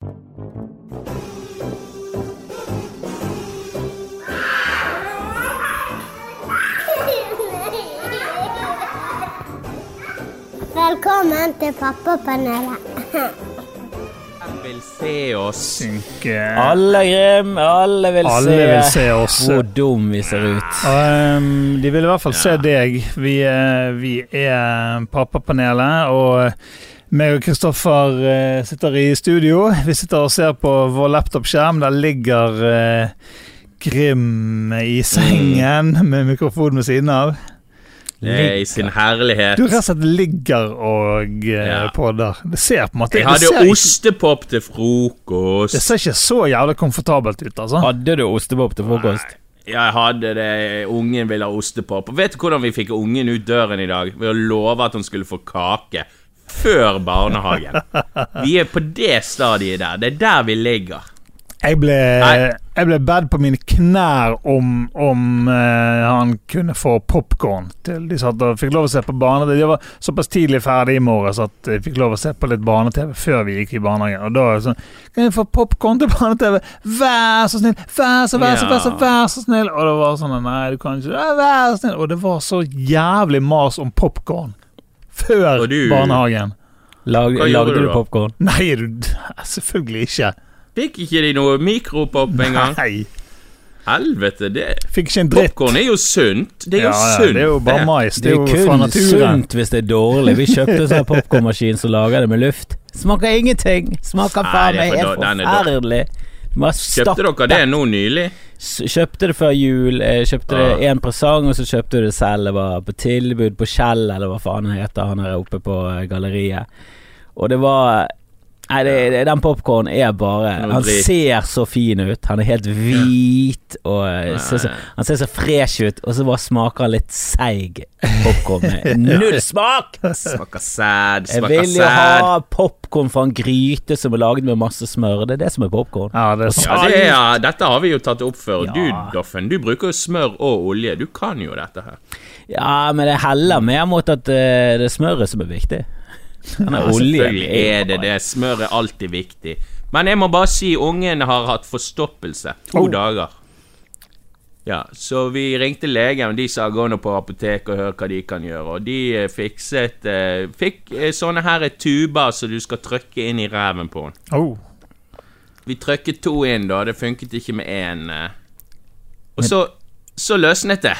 Velkommen til Pappapanelet. vil se oss. Synke Alle er grim, alle vil Alle se vil se oss. hvor dum vi ser ut. Um, de vil i hvert fall se deg. Vi, eh, vi er Pappapanelet, og meg og Kristoffer eh, sitter i studio. Vi sitter og ser på vår laptopskjerm. Der ligger eh, Grim i sengen med mikrofonen ved siden av. I sin herlighet. Du rett og slett ligger og eh, Ja. podder. Det ser på en måte Jeg ser, hadde jo ostepop til frokost. det ser ikke så jævlig komfortabelt ut, altså. Hadde du ostepop til frokost? Jeg hadde det. Ungen ville ha ostepop. Og vet du hvordan vi fikk ungen ut døren i dag? Ved å love at hun skulle få kake. Før barnehagen. Vi er på det stadiet der. Det er der vi ligger. Jeg ble, jeg ble bad på mine knær om, om eh, han kunne få popkorn til de satt og fikk lov å se på barne De var såpass tidlig ferdig i morges at jeg fikk lov å se på litt barne-TV før vi gikk i barnehagen. Og da er det sånn Kan jeg få popkorn til barne-TV? Vær så snill! Vær så, vær så, vær så, vær så snill! Og det var sånn Nei, du kan ikke Vær så snill! Og det var så jævlig mas om popkorn før du- barnehagen. Lag, lagde du du popkorn? Nei, du, selvfølgelig ikke. Fikk ikke de noe mikropop engang? Nei. Helvete, det Fikk ikke en dritt. Popkorn er jo sunt. Det er jo ja, sunt. det er jo bare mais. Det er jo kun sunt hvis det er dårlig. Vi kjøpte sånn popkornmaskin som lager det med luft. Smaker ingenting. Smaker faen det meg helt. Er forferdelig. Kjøpte dere det nå nylig? Kjøpte det før jul. Kjøpte Kjøpte det Ja. én presang, og så kjøpte du det selv. Det var på tilbud på Kjell, eller hva faen han heter, han er oppe på eh, galleriet. Og det var Nei, det, det, den popkornen er bare Noe Han drit. ser så fin ut. Han er helt hvit, og eh, ser så, han ser så fresh ut, og så bare smaker han litt seig popkorn med null smak! Smaker sæd, Jeg vil jo ha popkorn fra en gryte som er laget med masse smør. Det er det som er popkorn. Ja, det. Ja, det er, dette har vi jo tatt opp før. Ja. Du, Doffen, du bruker jo smør og olje. Du kan jo dette her. Ja, men det heller mer mot at eh, det er smøret som er viktig. Den er olje. Selvfølgelig er det det. Smør er alltid viktig. Men jeg må bare si ungen har hatt forstoppelse. To Oh. dager. Ja, så vi ringte legen, og de sa gå nå på apoteket og hør hva de kan gjøre. Og de eh, fikset eh, Fikk eh, sånne her tuber som du skal trykke inn i ræven på den. Oh. Vi trykket to inn, da. Det funket ikke med én. eh. Og så, så løsnet det.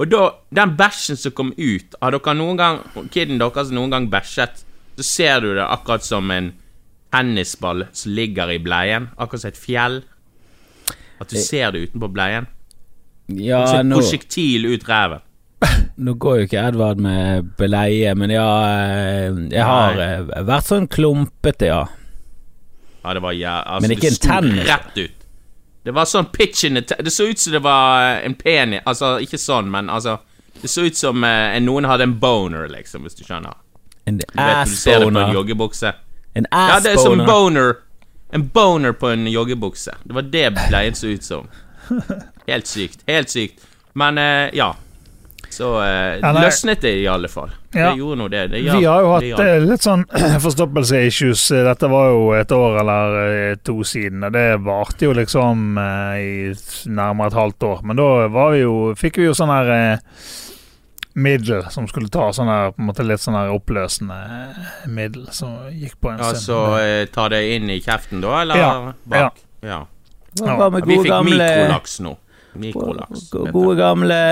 Og da, den bæsjen som kom ut Har dere noen gang Kiden deres noen gang bæsjet, så ser du det akkurat som en tennisball som ligger i bleien. Akkurat som et fjell. At du ser det utenpå bleien. Ja, Så et prosjektil ut ræven. nå går jo ikke Edvard med bleie, men ja eh, Jeg har Nei. eh, vært sånn klumpete, ja. Ja, det var ja, altså, Men ikke en tennis. rett ut. Det var sånn pitch in the Det så ut som det var en penis Altså, ikke sånn, men altså Det så ut som eh, noen hadde en boner, liksom, hvis du skjønner. En ass-boner. du ser det på en ass-boner. Ja, det er som boner. En boner på en joggebukse. Det var det bleien så ut som. Helt sykt. Helt sykt. Men eh, ja. Så eh, Ja, løsnet det i alle fall. Ja. Det gjorde nå det. det Vi har jo hatt eh, litt sånn forstoppelse-issues. Dette var jo et år eller eh, to siden, og det varte jo liksom eh, i nærmere et halvt år. Men da var vi jo, fikk vi jo sånn her eh, middel som skulle ta sånn her på en måte litt sånn her oppløsende eh, middel som gikk på en Ja, stund. så eh, ta det inn i kjeften, da, eller Ja, bak? Ja. Hva med Vi fikk gamle mikrolaks nå. Mikrolaks. Gode gamle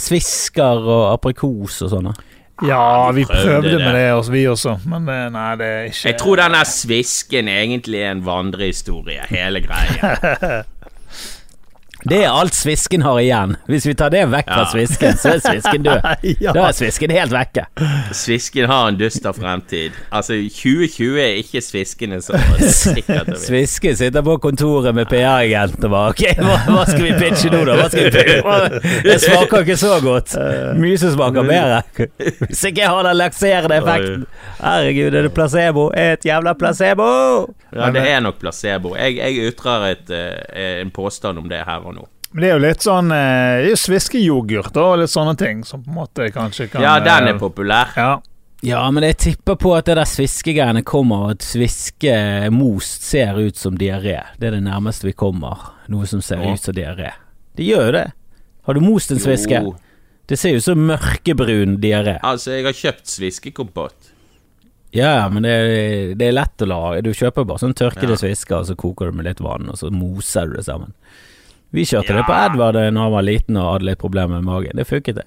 svisker og aprikos og sånne. Ja, vi prøvde det. med det, også, vi også. Men nei, det er ikke Jeg tror denne svisken egentlig er en vandrehistorie, hele greia. Det er alt svisken har igjen. Hvis vi tar det vekk fra Ja. svisken, så er svisken død. ja. Da er svisken helt vekke. Svisken har en dyster fremtid. Altså, 2020 er ikke sviskene som sikkert sitter på kontoret med PR-agent og bare Ok, hva, hva skal vi pitche nå, da? Hva skal vi pitche? Det smaker ikke så godt. Mye som smaker bedre. Hvis ikke jeg har den lakserende effekten. Herregud, er det placebo? Et jævla placebo! Ja, det er nok placebo. Jeg, jeg ytrer et, eh, en påstand om det her og. Men det er jo litt sånn eh, sviskeyoghurt og litt sånne ting som på en måte kanskje kan Ja, den eh, er populær. Ja. Ja, men jeg tipper på at det der sviskegreiene kommer, og at sviskemost ser ut som diaré. Det er det nærmeste vi kommer noe som ser Ja. ut som diaré. Det gjør jo det. Har du most en sviske? Jo. Det ser jo ut som mørkebrun diaré. Altså, jeg har kjøpt sviskekompott. Ja, men det er, det er lett å lage. Du kjøper bare sånn tørkede Ja. svisker, og så koker du med litt vann, og så moser du det sammen. Vi kjørte det på Edvard da han var liten og hadde litt problemer med magen. Det funket, det.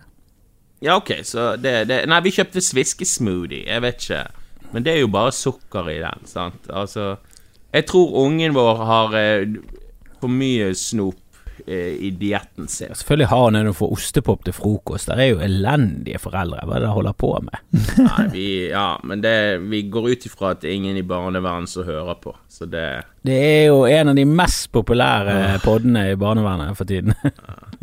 Ja, ok, så det, det Nei, vi kjøpte sviskesmoothie. Jeg vet ikke. Men det er jo bare sukker i den, sant? Altså Jeg tror ungen vår har eh, for mye snop i dietten sin. Selvfølgelig har han en å få ostepop til frokost. Der er jo elendige foreldre. Hva er det de holder på med? Nei, vi Ja, men det Vi går ut ifra at det er ingen i barnevernet som hører på, så det Det er jo en av de mest populære podene i barnevernet for tiden.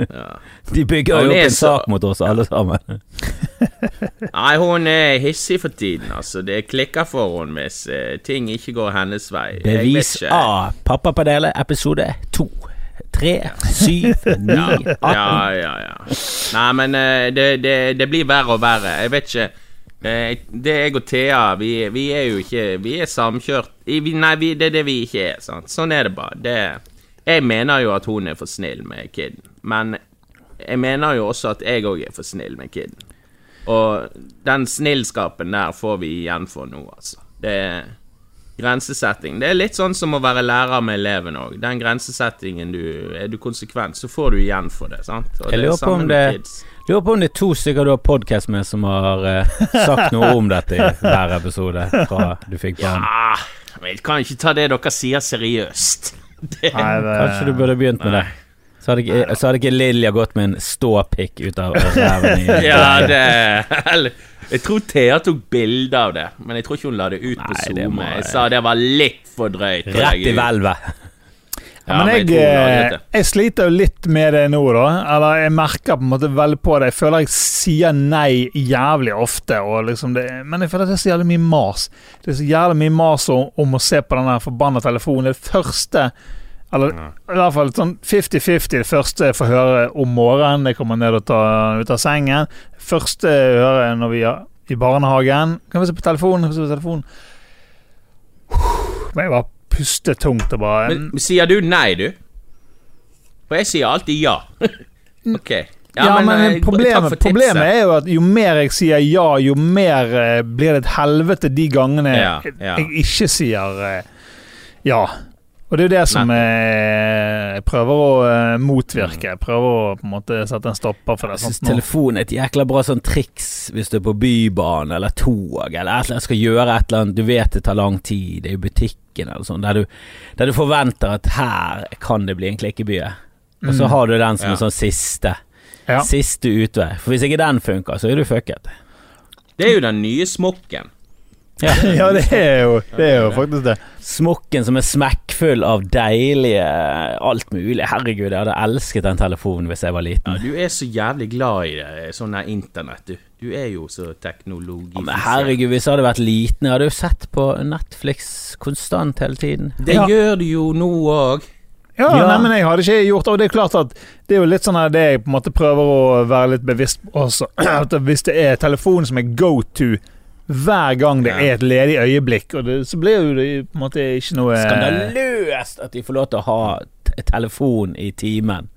Ja. De bygger jo opp en så- sak mot oss alle sammen. Nei, hun er hissig for tiden, altså. Det klikker for henne hvis eh, ting ikke går hennes vei. Bevis. A. Pappapanelet, episode to. Tre, syv, ni, Ja, atten. ja, ja. ja. Nei, men eh, det, det, det blir verre og verre. Jeg vet ikke Det Det jeg og Thea, vi, vi er jo ikke Vi er samkjørt vi, Nei, vi, det er det vi ikke er. Sant? Sånn er det bare. Det, jeg mener jo at hun er for snill med kiden, men jeg mener jo også at jeg òg er for snill med kiden. Og den snillskapen der får vi igjen for nå, altså. Det er grensesetting. Det er litt sånn som å være lærer med eleven òg. Den grensesettingen du Er du konsekvent, så får du igjen for det, sant? Og Jeg er lurer på om det- Lurer på om det er to stykker du har podkast med som har uh, sagt noe om dette i hver episode fra du fikk barn. Ja, men jeg kan ikke ta det dere sier seriøst. Det, Nei, det, Kanskje du burde begynt med det. Så hadde ikke, så hadde ikke Lilja gått med en ståpikk ut av ræven i ja, det Jeg tror Thea tok bilde av det, men jeg tror ikke hun la det ut på Nei, det SoMe. må- Jeg sa det var litt for drøyt. Rett i hvelvet. Ja, men jeg, eh, jeg sliter jo litt med det nå, da. Eller jeg merker på en måte veldig på det. Jeg føler jeg sier nei jævlig ofte. Liksom det, men jeg føler at det er så jævlig mye mas. Det er så jævlig mye mas om, om å se på den forbanna telefonen. Det første Eller i hvert fall sånn 50-50 det første jeg får høre om morgenen. Jeg kommer ned og tar ut av sengen. Første jeg hører når vi er i barnehagen. Kan vi se på telefonen? Kan vi se på telefonen? Men jeg bare puste tungt og bare Men sier du nei, du? For jeg sier alltid ja. ok. Ja, men, men, problemet, problemet er jo at jo mer jeg sier ja, jo mer uh, blir det et helvete de gangene Ja, jeg, ja. jeg ikke sier uh, ja. Og det er jo det som eh, jeg prøver å eh, motvirke. Jeg prøver å på en måte sette en stopper for det. Jeg syns telefonen telefon er et jækla bra sånn triks hvis du er på bybane eller tog eller et eller annet, skal gjøre et eller annet du vet det tar lang tid, det er i butikken eller sånn, der du, der du forventer at her kan det bli en klikkebye. Og så Mm. har du den som Ja. en sånn siste. Ja. Siste utvei. For hvis ikke den funker, så er du fucket. Det er jo den nye smokken. ja, det er jo, det er jo faktisk det. Smokken som er smekkfull av deilige alt mulig. Herregud, jeg hadde elsket den telefonen hvis jeg var Ja, liten. du er så jævlig glad i det, sånn der internett, du. Du er jo så teknologi... Ja, men herregud, hvis jeg hadde vært liten, jeg hadde jo sett på Netflix konstant hele tiden. Det Ja. gjør du jo nå òg. Ja, Ja. Nei, men jeg hadde ikke gjort Og det er klart at det er jo litt sånn her det jeg på en måte prøver å være litt bevisst på også. At hvis det er telefonen som er go to hver gang det Ja. er et ledig øyeblikk, og det, så blir jo det på en måte ikke noe Skandaløst at de får lov til å ha t telefon i timen.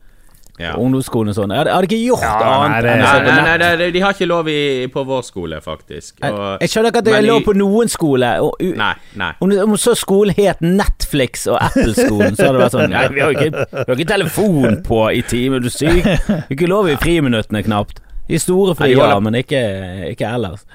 Ja. Ungdomsskolen og sånn. Jeg hadde, ikke gjort Ja, annet Nei, nei, nei, nei, nei, de har ikke lov i, på vår skole, faktisk. Og, jeg skjønner ikke at det er lov på noen skole. Og, u- nei, nei. om, om så skolen het Netflix og Apple-skolen, så hadde det vært sånn Nei, vi har ikke, vi har ikke telefon på i timen, du er syk. Ikke lov i friminuttene, knapt. I store Nei, fri, ja, men ikke, ikke ellers.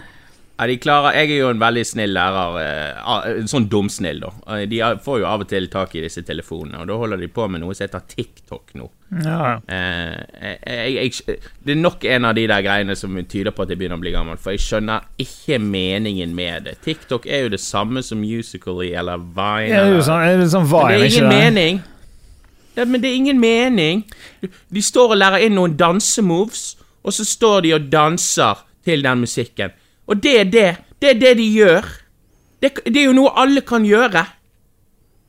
Ja, de klarer, jeg er jo en veldig snill lærer, eh, en sånn dumsnill, da. Eh, De får jo av og til tak i disse telefonene, og da holder de på med noe som heter TikTok nå. ja. Eh, jeg, jeg, det er nok en av de der greiene som tyder på at jeg begynner å bli gammel, for jeg skjønner ikke meningen med det. TikTok er jo det samme som Musically eller Vine. Ja, det er jo sånn, er det sånn men Vine, det er ingen det? mening. Ja, men det er ingen mening. De står og lærer inn noen dansemoves, og så står de og danser til den musikken. Og det er det. Det er det de gjør. Det, det er jo noe alle kan gjøre.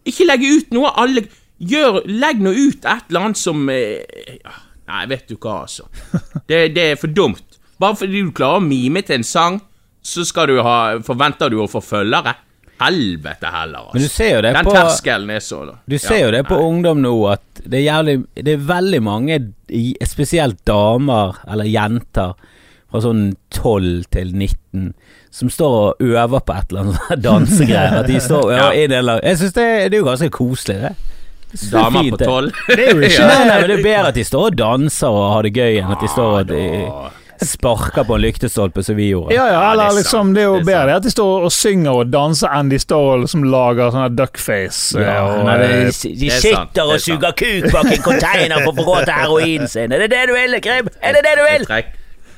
Ikke legge ut noe alle gjør. Legg nå ut et eller annet som eh, Nei, vet du hva, altså. Det, det er for dumt. Bare fordi du klarer å mime til en sang, så du ha Forventer du å få følgere? Helvete heller, altså. Men du altså. ser jo det Den på terskelen er så da. Du ser Ja, jo det på nei. ungdom nå at det er jævlig Det er veldig mange, spesielt damer eller jenter fra sånn 12 til 19, som står og øver på et eller annet dansegreier. At de står og Ja. øver inn eller Jeg syns det, det er jo ganske koselig, det. Er Damer fint, på det. tolv. Det er jo ikke Ja. Nei, nei, men det er bedre at de står og danser og har det gøy, enn at de står og de, sparker på en lyktestolpe som vi gjorde. Ja, ja, Ja, eller er liksom Det er jo bedre at de står og synger og danser enn de står og liksom lager sånne duckface. Ja, og, nei, eh, de, de er sitter og er suger kuk bak en container for å få råd til heroinen sin. Er det det du vil, Krim? Er det det du vil?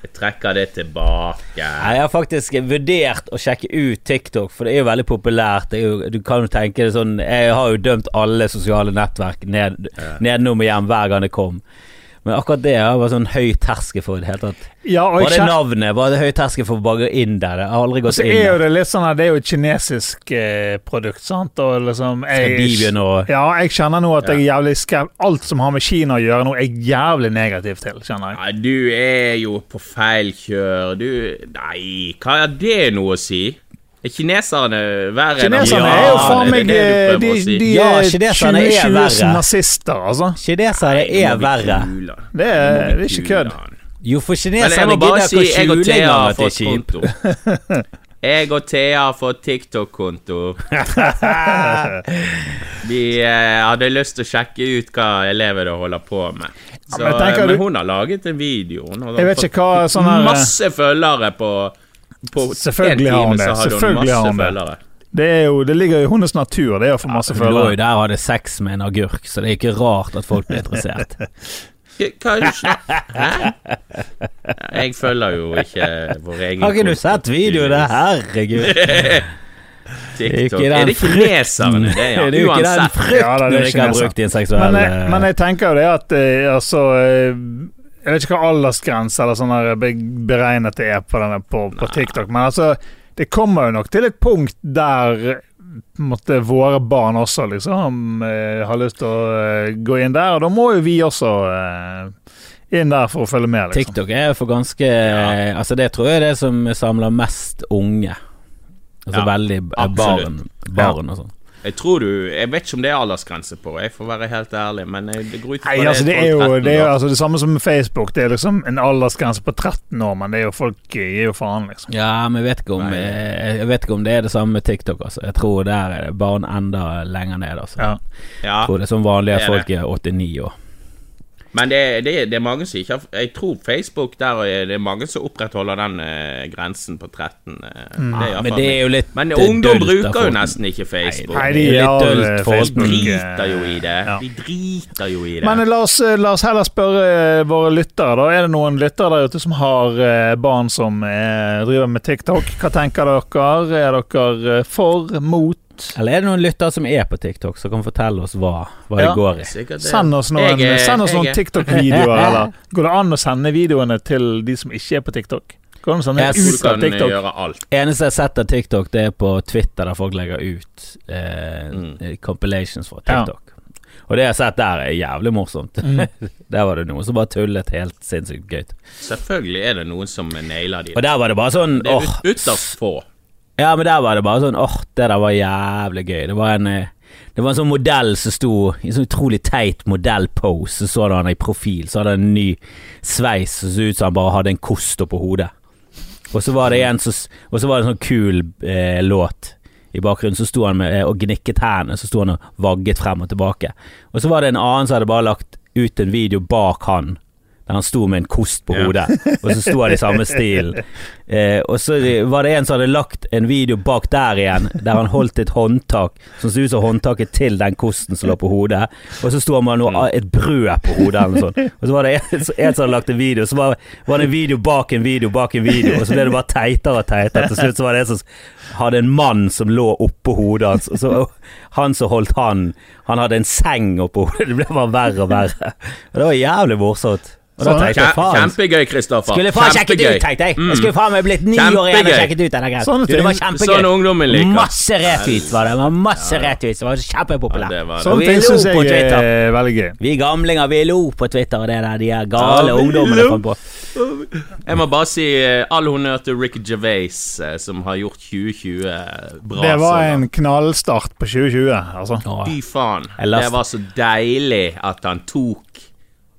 Jeg, trekker det tilbake. Jeg har faktisk vurdert å sjekke ut TikTok, for det er jo veldig populært. Det er jo, du kan jo tenke det sånn Jeg har jo dømt alle sosiale nettverk ned, nedenom og hjem hver gang det kom. Men akkurat det vært sånn høy terskel for i det hele tatt. ja, og Bare det jeg navnet, bare det høy terskel for å bare inn der. Jeg har aldri og gått så inn er der. det litt sånn at det er jo et kinesisk eh, produkt, sant, og liksom Skal de jeg, begynne å Ja, jeg kjenner nå at jeg er jævlig skrev Alt som har med Kina å gjøre nå, er jeg jævlig negativ til, kjenner jeg. Nei, du er jo på feil kjør. Du Nei, hva er det noe å si? Er kineserne verre Kineserne Ja, er jo faen er meg det eh, De, å si. de Ja, er kineserne er 2020s verre. nazister, altså. Kinesere Nei, er verre. Det er, det er ikke kødd. Jo, for kineserne gidder ikke å skjule engang at det er kjipt. konto. Jeg og Thea har fått TikTok-konto. Vi eh, hadde lyst til å sjekke ut hva elever det holder på med. Så, men men hun har laget en video. Hun har Jeg vet fått ikke hva sånn Masse følgere på, på Selvfølgelig har hun det, så selvfølgelig har hun det. følgere. Det, er jo, det ligger jo i hennes natur, det å få masse Hun lå jo der og hadde sex med en agurk, så det er ikke rart at folk blir interessert. Hva er det du snakker Hæ? Jeg følger jo ikke vår egen Har ikke du sett videoene? Herregud. TikTok. Er det ikke kineserne, det, ja? Det er jo ikke den frykten Ja, du ikke har brukt i en seksuell Men jeg, men jeg tenker jo det at eh, altså eh, Jeg vet ikke hva aldersgrense eller sånn beregnet det er på, denne, på, på TikTok, men altså Det kommer jo nok til et punkt der eh, måtte våre barn også liksom Ha har lyst til å eh, gå inn der, og da må jo vi også eh, inn der for å følge med, liksom. TikTok er for ganske Altså, det tror jeg er det som samler mest unge. Altså Ja, veldig absolutt. barn, barn og sånn. Jeg tror du Jeg vet ikke om det er aldersgrense på, jeg får være helt ærlig, men jeg- det går ut ifra altså det er jo det, er jo altså det samme som med Facebook. Det er liksom en aldersgrense på 13 år, men det er jo folk gir jo faen, liksom. Ja, men jeg vet, ikke om, jeg, jeg vet ikke om det er det samme med TikTok, altså. Jeg tror der er det barn enda lenger ned, altså. Ja. Ja, Jeg tror det er som vanlig at folk er 89 år. Men det, det, det er mange som ikke har Jeg tror Facebook der er det er mange som opprettholder den eh, grensen på 13. Eh, det er Men det er jo litt men ungdom bruker jo nesten ikke Facebook. Nei, det de ja, eh. De eh, driter jo i det. Ja. De driter jo i det. Men eh, la oss, la oss heller spørre våre lyttere. da Er det noen lyttere der ute som har barn som eh, driver med TikTok? Hva tenker dere? Er dere for, mot? Eller er det noen lyttere som er på TikTok, som kan fortelle oss hva, hva Ja. det går i? Det. Send oss noen, noen er- TikTok-videoer, eller går det an å sende videoene til de som ikke er på TikTok? Går det an å sende Jeg ut av TikTok? gjøre alt. Eneste jeg har sett av TikTok, det er på Twitter, der folk legger ut eh, Mm. eh, compilations fra TikTok. Og det jeg har sett der, er jævlig morsomt. Mm. der var det noen som bare tullet helt sinnssykt gøy. Selvfølgelig er det noen som nailer de. Og der var det bare sånn Det er åh, ut- ytterst få. Ja, men der var det bare sånn Åh, det der var jævlig gøy. Det var en eh, Det var en sånn modell som sto i sånn utrolig teit modellpose. Så så han i profil, så hadde han en ny sveis som så ut som han bare hadde en kost oppå hodet. Og så var det en så, Og så var det en sånn kul eh, låt i bakgrunnen. Så sto han med, eh, og gnikket hendene, så sto han og vagget frem og tilbake. Og så var det en annen som hadde bare lagt ut en video bak han. Der han sto med en kost på Ja. hodet, og så sto han i samme stil. Eh, og så var det en som hadde lagt en video bak der igjen, der han holdt et håndtak som så ut som håndtaket til den kosten som lå på hodet. Og så sto han med noe, et brød på hodet eller noe sånt. Og så var det en, en som hadde lagt en video, så var, var det en video bak en video bak en video, og så ble det bare teitere og teitere. Til slutt så var det en som hadde en mann som lå oppå hodet hans, og så han som holdt han, han hadde en seng oppå hodet. Det ble bare verre og verre. Og det var jævlig morsomt. Og da Sånn. tenkte jeg faen Kjempegøy, Kristoffer. Skulle faen sjekket ut, tenkte jeg. Mm. Jeg skulle faen meg blitt ni år igjen og sjekket ut denne greia. Sånn, det var kjempegøy. Sånn ungdommen liker. Masse retweets var det. det var masse retweets. Det var kjempepopulært. Ja. Sånne vi ting lo syns på jeg er veldig gøy. Vi gamlinger, vi lo på Twitter, og det der de gale Ja, ungdommene fant på. Jeg må bare si eh, all honnør til Ricky Gervais, eh, som har gjort 2020 bra. Det var en knallstart på 2020, altså. Fy faen. Det var så deilig at han tok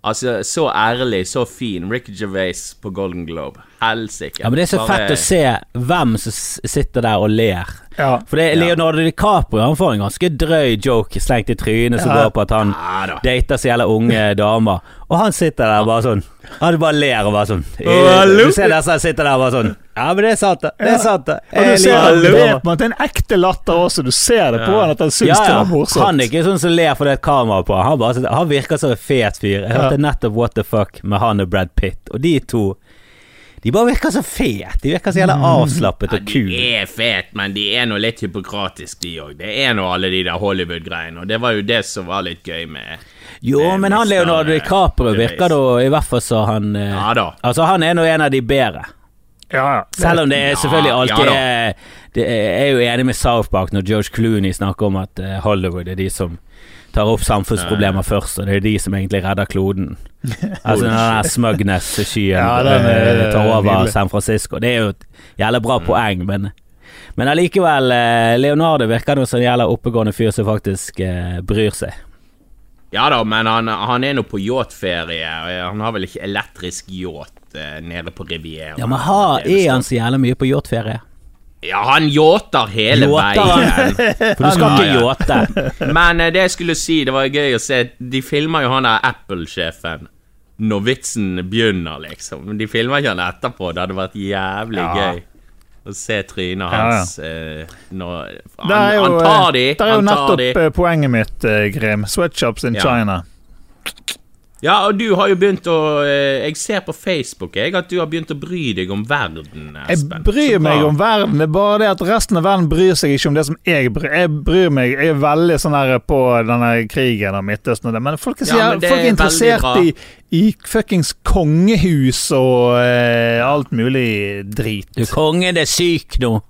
Altså, så ærlig, så fin. Ricky Gervais på Golden Globe. Helsike. Ja, men Det er så Bare- fett å se hvem som sitter der og ler. Ja. For det er Ja. Leonardo DiCaprio han får en ganske drøy joke slengt i trynet som Ja. går på at han Ja da. dater så jævla unge damer. Og han sitter der bare sånn Han bare ler og bare sånn? Du ser nesten han sitter der bare sånn Ja, men det er sant, det. Det er sant, det. Og du ser liker at det er en ekte latter også. Du ser det på Ja. han at han syns ja, det var morsomt. Han er ikke sånn som ler fordi det er et kamera på. Han, bare, han virker som en fet fyr. Jeg hørte nettopp What the Fuck med han og Brad Pitt, og de to De bare virker så fet. De virker så jævla avslappet Ja, de er fet, men de er nå litt hypokratiske, de òg. Det er nå alle de der Hollywood-greiene, og det var jo det som var litt gøy med Jo, med men han. Leonardo DiCaprio Gervais. virker da i hvert fall så han eh, Ja da. Altså, han er nå en av de bedre. Ja, ja. Selv om det er selvfølgelig alltid ja er det er, Jeg er jo enig med South Park når George Clooney snakker om at eh, Hollywood er de som tar opp samfunnsproblemer først, og det er de som egentlig redder kloden. altså den der smugness-skyen Ja, eh, tar over nydelig. San Francisco. Det er jo et jævlig bra poeng, men men allikevel, eh, Leonardo virker nå som en jævla oppegående fyr som faktisk eh, bryr seg. Ja da, men han, han er nå på yachtferie, han har vel ikke elektrisk yacht eh, nede på Riviera. Ja, men ha, er han så jævla mye på yachtferie? Ja, han yachter hele Yachter veien. For du skal ikke ja. yachte. Men eh, det jeg skulle si, det var gøy å se De filmer jo han der Apple-sjefen når vitsen begynner, liksom. Men de filmer ikke han etterpå. Det hadde vært jævlig Ja. gøy å se trynet Ja, ja. hans eh, når han, jo, han tar de, Det er jo nettopp de. eh, poenget mitt, eh, Grim. Sweatshops in Ja. China. Ja, og du har jo begynt å eh, Jeg ser på Facebook jeg, at du har begynt å bry deg om verden, Jeg bryr meg om verden, det er bare det at resten av verden bryr seg ikke om det som jeg bryr Jeg bryr meg, jeg er veldig sånn her på denne krigen og Midtøsten og det, men folk er, Ja, men folk er er interessert i, i fuckings kongehus og eh, alt mulig drit. Du, kongen er syk nå.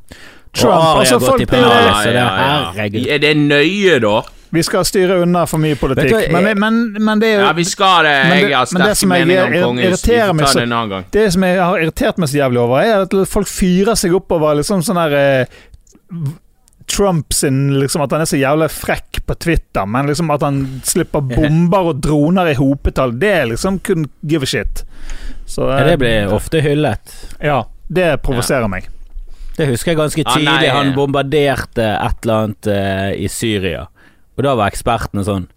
Trump, og altså, folk blir- det. Ja, ja, ja. herregud. Er det nøye, da? Vi skal styre unna for mye politikk, du men, men, men det er jo Ja, vi skal det. Jeg har men det sterke meninger om ir- Vi får ta det en annen gang. Det som jeg har irritert meg så jævlig over, er at folk fyrer seg opp over liksom sånn der eh, Trump sin liksom At han er så jævlig frekk på Twitter, men liksom at han slipper bomber og droner i hopetall, det er liksom kun give a shit. Så Ja, eh, det blir ofte hyllet. Ja, det provoserer meg. Det husker jeg ganske Ah, tidlig. nei. Han bombarderte et eller annet eh, i Syria. Og da var ekspertene sånn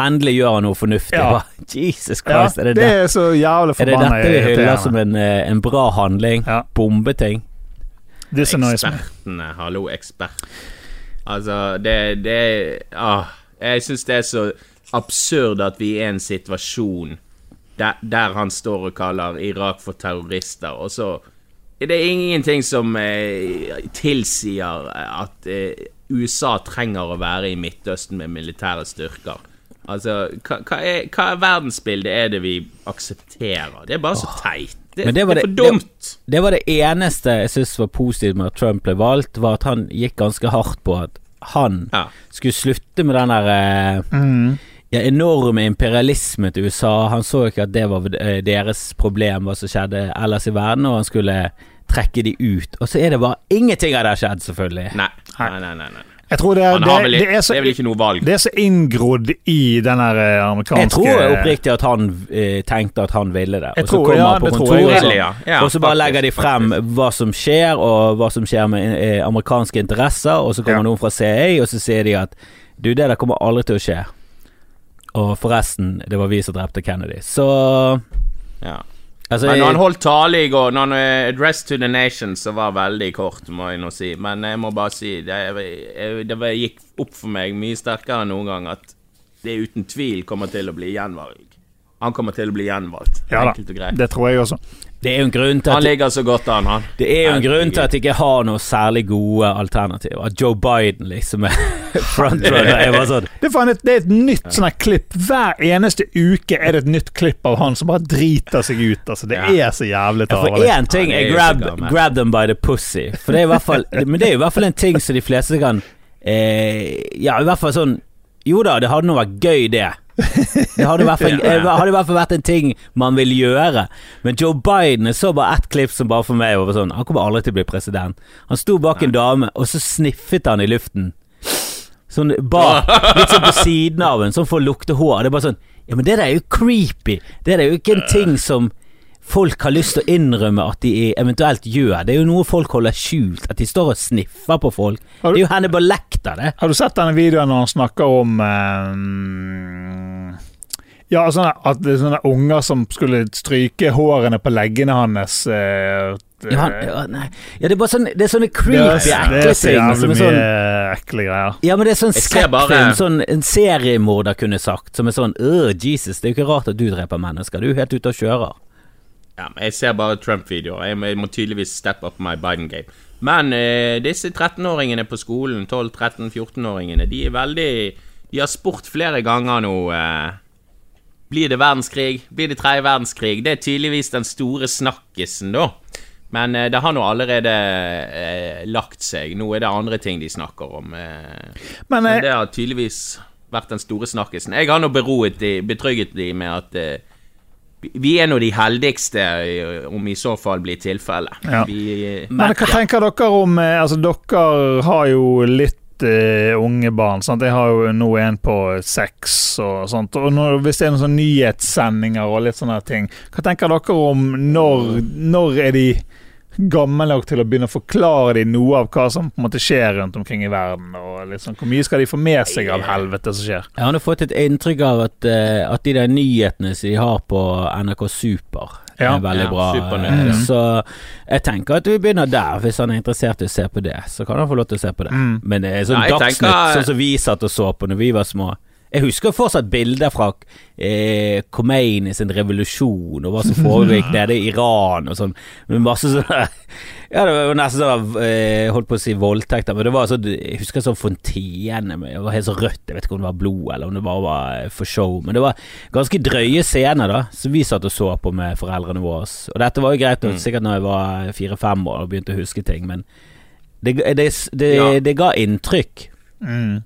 Endelig gjør han noe fornuftig. Ja. Bare, Jesus Ja, Christ, er det, det er så jævlig er det dette vi hyller som en, eh, en bra handling? Ja. Bombeting? Ekspertene, hallo, ekspert. Altså, det, det ah, Jeg syns det er så absurd at vi er i en situasjon der, der han står og kaller Irak for terrorister, og så er det ingenting som eh, tilsier at eh, USA trenger å være i Midtøsten med militære styrker. Altså, hva, hva, er, hva er verdensbildet er det vi aksepterer? Det er bare så teit. Det, det det er det- for dumt. Det var det eneste jeg syntes var positivt med at Trump ble valgt, var at han gikk ganske hardt på at han Ja. skulle slutte med den der eh, Mm. ja, enorme imperialismen til USA. Han så ikke at det var eh, deres problem, hva som skjedde ellers i verden, og han skulle trekke de ut. Og så er det bare ingenting av det har skjedd, selvfølgelig. Nei. Nei, nei, nei. nei. Jeg tror det det, vel, det, er så, det er vel ikke noe valg. det er så inngrodd i den eh, amerikanske Jeg tror oppriktig at han eh, tenkte at han ville det. Og så tror- kommer ja, han på kontoret, også. Ja. Ja, og så bare faktisk, legger de frem faktisk. hva som skjer, og hva som skjer med eh, amerikanske interesser, og så kommer Ja. noen fra CIA, og så sier de at du, det der kommer aldri til å skje. Og forresten, det var vi som drepte Kennedy. Så Ja. Altså, Men når han holdt tale i går, når han eh, address to the nation, så var veldig kort, må jeg nå si. Men jeg må bare si, det, jeg, det gikk opp for meg mye sterkere enn noen gang at det uten tvil kommer til å bli gjenvalg Han kommer til å bli gjenvalgt. Ja da, det tror jeg også. Det er jo en grunn til Han ligger så godt an, han. det er jo en grunn til at jeg ikke har noe særlig gode alternativer. At Joe Biden liksom er frontrunner. er bare sånn Det er, et, det er et nytt sånn her klipp. Hver eneste uke er det et nytt klipp av han som bare driter seg ut. Altså, det Ja. er så jævlig Ja, for tarvelig. én ting er grab, grab them by the pussy. For det er i hvert fall Men det er i hvert fall en ting som de fleste kan eh, Ja, i hvert fall sånn Jo da, det hadde nå vært gøy, det. Det hadde i, hvert fall, hadde i hvert fall vært en ting man vil gjøre. Men Joe Biden jeg så bare ett klipp som bare for meg var sånn Han kommer aldri til å bli president. Han sto bak en dame, og så sniffet han i luften. Sånn bak, litt sånn på siden av en, sånn for å lukte hår. Det er bare sånn Ja, men det der er jo creepy. Det der er jo ikke en ting som folk har lyst til å innrømme at de eventuelt gjør. Det er jo noe folk holder skjult. At de står og sniffer på folk. Du, Det er jo Hannibal Lecter, det. Har du sett denne videoen når han snakker om um, Ja, sånne, at det er sånne unger som skulle stryke hårene på leggene hans. uh, Ja, han, ja, ja, det er bare sånn Det er sånne creepy, ekle ting. det er så jævlig er mye sånn ekle greier. Ja, men det er sånn bare- skrekkfilm, sånn en seriemorder kunne sagt, som er sånn øh, Jesus, det er jo ikke rart at du dreper mennesker, du er jo helt ute og kjører. Ja, jeg ser bare Trump-videoer. Jeg, jeg må tydeligvis step up my Biden-game. Men eh, disse 13-åringene på skolen, 12-13-14-åringene, de er veldig De har spurt flere ganger nå eh, Blir det verdenskrig? Blir det tredje verdenskrig? Det er tydeligvis den store snakkisen, da. Men eh, det har nå allerede eh, lagt seg. Nå er det andre ting de snakker om. Eh, Men, men eh, det har tydeligvis vært den store snakkisen. Jeg har nå beroet de, betrygget de med at eh, vi- er nå de heldigste, eh, om i så fall blir tilfellet. Ja. Men hva tenker dere om eh, Altså, dere har jo litt uh, unge barn. Sant? Jeg har jo nå en på seks og sånt. Og når, hvis det er noen sånne nyhetssendinger og litt sånne ting, hva tenker dere om når, når er de gamle nok til å begynne å forklare dem noe av hva som på en måte skjer rundt omkring i verden? Og liksom, hvor mye skal de få med seg av helvete som skjer? Jeg har nå fått et inntrykk av at, eh, at de der nyhetene som de har på NRK Super, Ja. er veldig Ja, bra. Så jeg tenker at vi begynner der. Hvis han er interessert i å se på det, så kan han få lov til å se på det. Mm. Men det er sånn Ja, Dagsnytt, tenker- sånn som vi satt og så på når vi var små. Jeg husker fortsatt bilder fra eh, Khomeini sin revolusjon, og hva som foregikk nede i Iran og sånn. Med masse sånne Ja, det var nesten sånn eh, Holdt på å si voldtekter, men det var sånn Jeg husker sånn fontene med Det var helt så rødt, jeg vet ikke om det var blod, eller om det bare var eh, for show. Men det var ganske drøye scener, da, som vi satt og så på med foreldrene våre. Og dette var jo greit, Mm. nok, sikkert når jeg var fire-fem år og begynte å huske ting, men det, det, det, Ja. det ga inntrykk. Mm.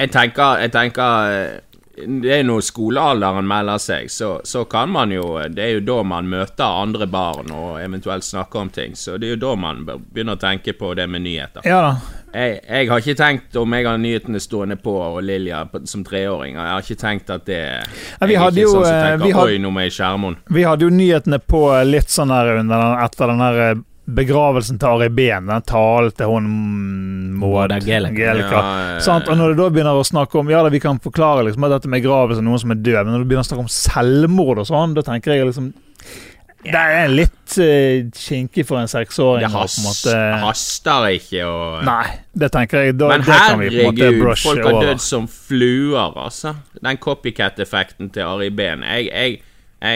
Jeg tenker, jeg tenker eh, Det er når skolealderen melder seg, så, så kan man jo Det er jo da man møter andre barn og eventuelt snakker om ting. Så det er jo da man begynner å tenke på det med nyheter. Ja. Jeg, jeg har ikke tenkt om jeg har nyhetene stående på og Lilja som treåring. Jeg har ikke tenkt at det Ja, vi hadde jo, sånn eh, tenker vi hadde-. Vi hadde jo nyhetene på litt sånn der under den, etter den her eh, begravelsen til Ari Behn, den talen til hun Maud Gelika. Og når du da begynner å snakke om Ja da, vi kan forklare liksom at dette med begravelse noen som er død, men når du begynner å snakke om selvmord og sånn, da tenker jeg liksom Det er litt uh, kinkig for en seksåring. Det å på en has, måte haster ikke å Nei, det tenker jeg. Da, Men herregud, folk har dødd som fluer, altså. Den copycat-effekten til Ari Behn. Jeg, jeg,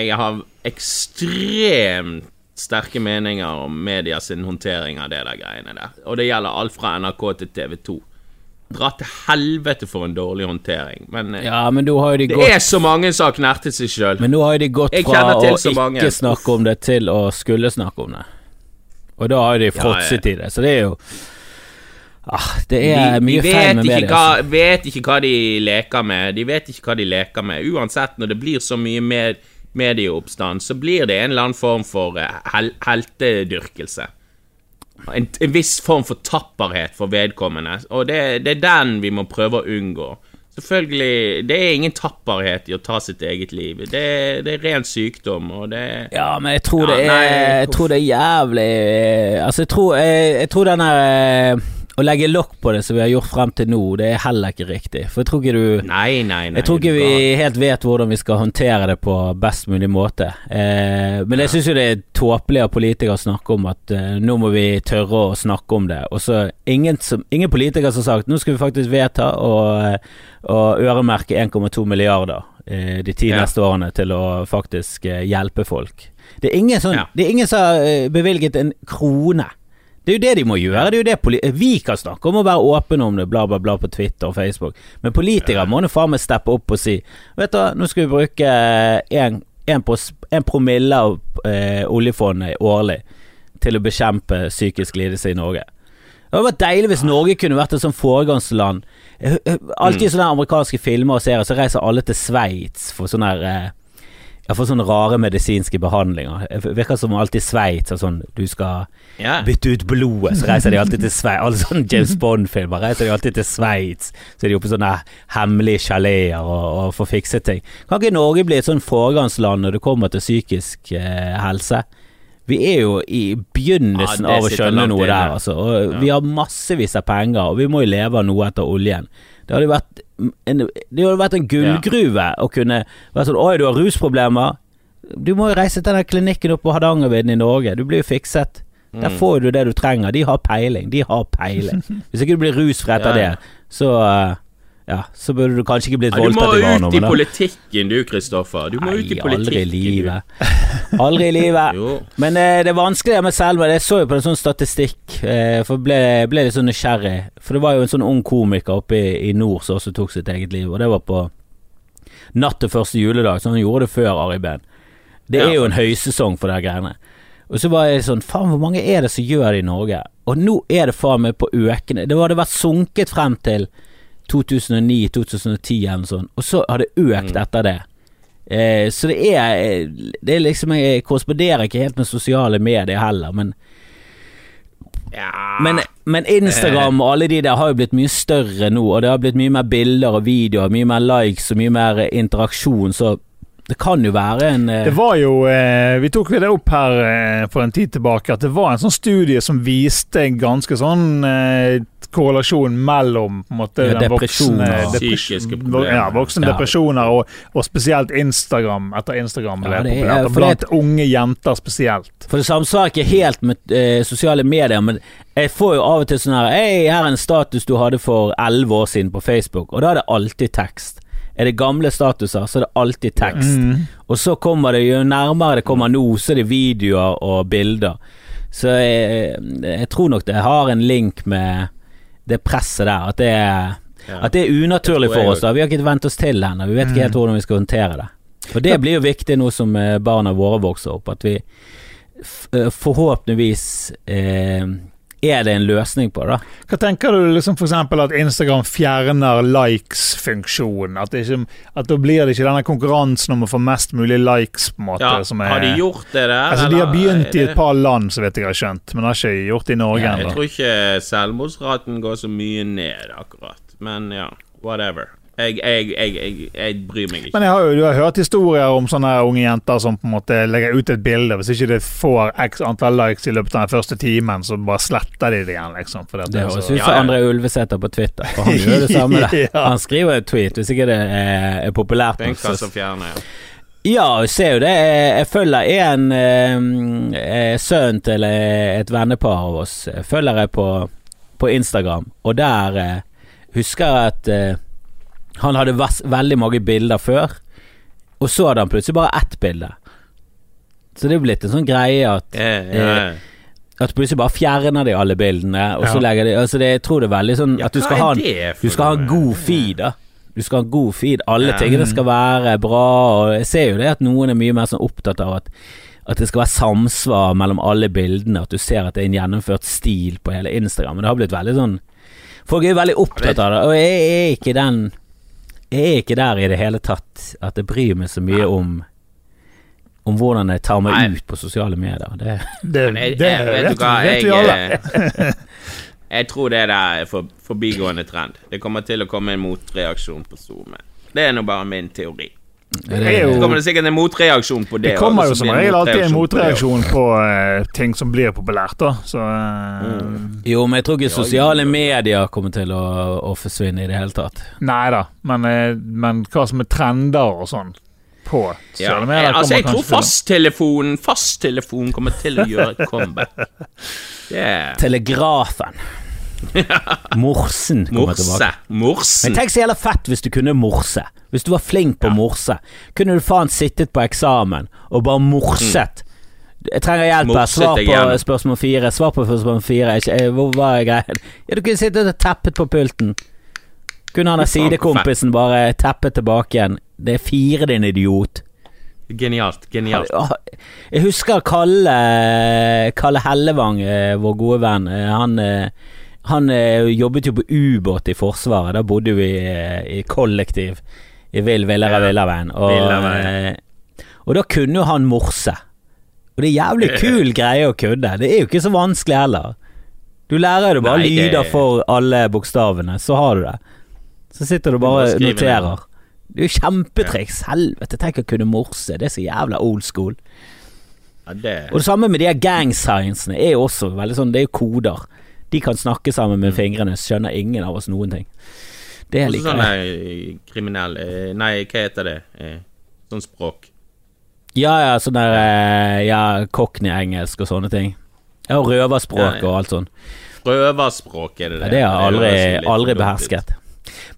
jeg har ekstremt sterke meninger om media sin håndtering av det der greiene der. Og det gjelder alt fra NRK til TV 2. Dra til helvete for en dårlig håndtering. Men eh, Ja, men de det gått er så mange som har knertet seg sjøl. Men nå har jo de gått fra å ikke mange. snakke om det til å skulle snakke om det. Og da har de fråtset i det, så det er jo ah, Det er de, mye de feil med media. hva, altså. vet ikke hva de leker med. De vet ikke hva de leker med. Uansett, når det blir så mye med, medieoppstand, så blir det en eller annen form for eh, hel, heltedyrkelse. En, en viss form for tapperhet for vedkommende, og det, det er den vi må prøve å unngå. Selvfølgelig, det er ingen tapperhet i å ta sitt eget liv. Det, det er ren sykdom, og det Ja, men jeg tror, Ja, det er, nei, jeg tror det er jævlig Altså, jeg tror, jeg, jeg tror den eh, Å legge lokk på det som vi har gjort frem til nå, det er heller ikke riktig. For jeg tror ikke du Nei, nei, nei. Jeg tror ikke vi helt vet hvordan vi skal håndtere det på best mulig måte. Eh, men jeg syns jo det er tåpelig av politikere å snakke om at eh, nå må vi tørre å snakke om det. Og så ingen, som, ingen politikere som har sagt nå skal vi faktisk vedta å, å øremerke 1,2 milliarder eh, de ti Ja. neste årene til å faktisk eh, hjelpe folk. Det er ingen, sånn, Ja. det er ingen som har eh, bevilget en krone. Det er jo det de må gjøre. Det er jo det Vi kan snakke om å være åpne om det, bla, bla, bla, på Twitter og Facebook, men politikere må nå faen meg steppe opp og si Vet du hva, nå skal vi bruke en, en, pros- en promille av eh, oljefondet årlig til å bekjempe psykisk lidelse i Norge. Det hadde vært deilig hvis Norge kunne vært et sånt foregangsland. Eh, eh, Alltid i sånne amerikanske filmer og serier så reiser alle til Sveits for sånne her eh, ja, for sånne rare medisinske behandlinger. Det virker som alltid Sveits og sånn Du skal yeah. bytte ut blodet, så reiser de alltid til Sveits. Alle sånne James Bond-filmer reiser de alltid til Sveits. Så er de oppe i sånne hemmelige chaleter og, og får fikset ting. Kan ikke Norge bli et sånn foregangsland når det kommer til psykisk eh, helse? Vi er jo i begynnelsen Ja, av å skjønne noe der, altså. Og vi har massevis av penger, og vi må jo leve av noe etter oljen. Det hadde vært en, det hadde vært en gullgruve å kunne være sånn Oi, du har rusproblemer. Du må jo reise til den klinikken oppe på Hardangervidda i Norge. Du blir jo fikset. Der Mm. får du det du trenger. De har peiling. De har peiling. Hvis ikke du blir rusfri etter det, så eh, Ja, så burde du kanskje ikke blitt Ja, du må voldtatt ut i politikken du, Kristoffer. Du må Nei, ut i aldri i livet. Aldri i livet. Men eh, det vanskelige med Selma Jeg så jo på en sånn statistikk, eh, for ble, ble litt sånn nysgjerrig. For det var jo en sånn ung komiker oppe i, i nord som også tok sitt eget liv, og det var på natt til første juledag, så han gjorde det før Ari Behn. Det Ja. er jo en høysesong for de greiene. Og så var jeg sånn Faen, hvor mange er det som gjør det i Norge? Og nå er det faen meg på økende. Det hadde vært sunket frem til 2009-2010 eller noe sånt, og så har det økt etter det. Eh, så det er Det er liksom Jeg korresponderer ikke helt med sosiale medier heller, men Ja. men, men Instagram og alle de der har jo blitt mye større nå, og det har blitt mye mer bilder og videoer, mye mer likes og mye mer interaksjon, så det kan jo være en eh, Det var jo eh, Vi tok det opp her eh, for en tid tilbake at det var en sånn studie som viste en ganske sånn eh, korrelasjon mellom på en måte, Ja, den voksne, Psykiske problemer. Ja, voksne Ja. depresjoner, og, og spesielt Instagram, etter Instagram ble Ja, det populært. Og for det- blant unge jenter spesielt. For det samsvarer ikke helt med eh, sosiale medier, men jeg får jo av og til sånn her Hei, her er en status du hadde for elleve år siden på Facebook, og da er det alltid tekst. Er det gamle statuser, så er det alltid tekst. Mm. Og så kommer det, jo nærmere det kommer nå, så er det videoer og bilder. Så jeg, jeg tror nok det har en link med det presset der, at det er, Ja. at det er unaturlig for oss. da Vi har ikke vent oss til det ennå. Vi vet ikke helt hvordan vi skal håndtere det. Og det blir jo viktig nå som eh, barna våre vokser opp, at vi eh, forhåpentligvis eh, er det en løsning på det. da. Hva tenker du liksom eksempel at Instagram fjerner likes-funksjonen? At, ikke- at da blir det ikke denne konkurransen om å få mest mulig likes, på en måte. Ja, som er, har de gjort det der? Altså, de har begynt i et par land, så vet jeg har skjønt, men har ikke gjort det i Norge Jeg ennå. tror ikke selvmordsraten går så mye ned, akkurat. Men ja, whatever. Jeg, jeg, jeg, jeg, jeg bryr meg ikke. Men jeg har jo, du har hørt historier om sånne unge jenter som på en måte legger ut et bilde. Hvis ikke det får x antall likes i løpet av den første timen, så bare sletter de det igjen, liksom. Det er høres så- ut som ja. André Ulvesæter på Twitter, for han gjør det samme. Ja. Han skriver en tweet hvis ikke det er, er populært. så- ja. Ja, jeg ser jo det. Jeg følger en eh, sønn til eh, et vennepar av oss. Følger jeg på, på Instagram, og der eh, husker jeg at eh, han hadde veldig mange bilder før, og så hadde han plutselig bare ett bilde. Så det er blitt en sånn greie at Ja, Eh, At plutselig bare fjerner de alle bildene, og så Ja. legger de Altså det, Jeg tror det er veldig sånn Ja, at du skal ha en du skal ha en god feed, da. Du skal ha en god feed. Alle Ja. tingene skal være bra, og jeg ser jo det at noen er mye mer sånn opptatt av at at det skal være samsvar mellom alle bildene, at du ser at det er en gjennomført stil på hele Instagram. Men det har blitt veldig sånn Folk er jo veldig opptatt av det, og jeg er ikke den Jeg er ikke der i det hele tatt at jeg bryr meg så mye om om hvordan jeg tar meg Nei. ut på sosiale medier. Det, Det, jeg, det jeg, vet hva, vet vi alle. eh, jeg tror det der er for, forbigående trend. Det kommer til å komme en motreaksjon på SoMe. Det er nå bare min teori. Det er jo det kommer det sikkert en motreaksjon på det. Det kommer jo som regel alltid en motreaksjon på eh, ting som blir populært, da. Så mm. Jo, men jeg tror ikke sosiale medier kommer til å, å forsvinne i det hele tatt. Nei da, men, eh, men hva som er trender og sånn på Ja, medier altså, jeg tror fasttelefonen Fasttelefonen kommer til å gjøre et comeback. Yeah. Telegrafen. Morsen kommer Morse. tilbake. Men Morsen. tenk så jævla fett hvis du kunne morse. Hvis du var flink på Ja. morse, kunne du faen sittet på eksamen og bare morset. Jeg trenger hjelp her. Svar på spørsmål fire. Svar på spørsmål fire. Hvor var greien? Ja, du kunne sittet og teppet på pulten. Kunne han der sidekompisen bare teppet tilbake igjen. Det er fire, din idiot. Genialt. Genialt. Jeg husker Kalle Kalle Hellevang, eh, vår gode venn. Eh, Han, eh, han eh, jobbet jo på ubåt i Forsvaret. Da bodde vi eh, i kollektiv i Vill Villere Ja. Villaveien. Og, eh, og da kunne jo han morse. Og det er jævlig kul greie å kunne. Det er jo ikke så vanskelig heller. Du lærer jo bare Nei, det- lyder for alle bokstavene, så har du det. Så sitter du bare og noterer. Det er jo kjempetriks. Helvete, tenk å kunne morse. Det er så jævla old school. Ja, det Og det samme med de her gang signsene er jo også veldig sånn, det er jo koder. De kan snakke sammen med fingrene, skjønner ingen av oss noen ting. Det er like sånn eh, kriminell eh, Nei, hva heter det? Eh, Sånn språk. Ja, ja, sånn der Ja, cockney-engelsk og sånne ting. Ja, og røverspråk og alt sånn. Røverspråk, er det Ja, det? det har jeg aldri, aldri behersket.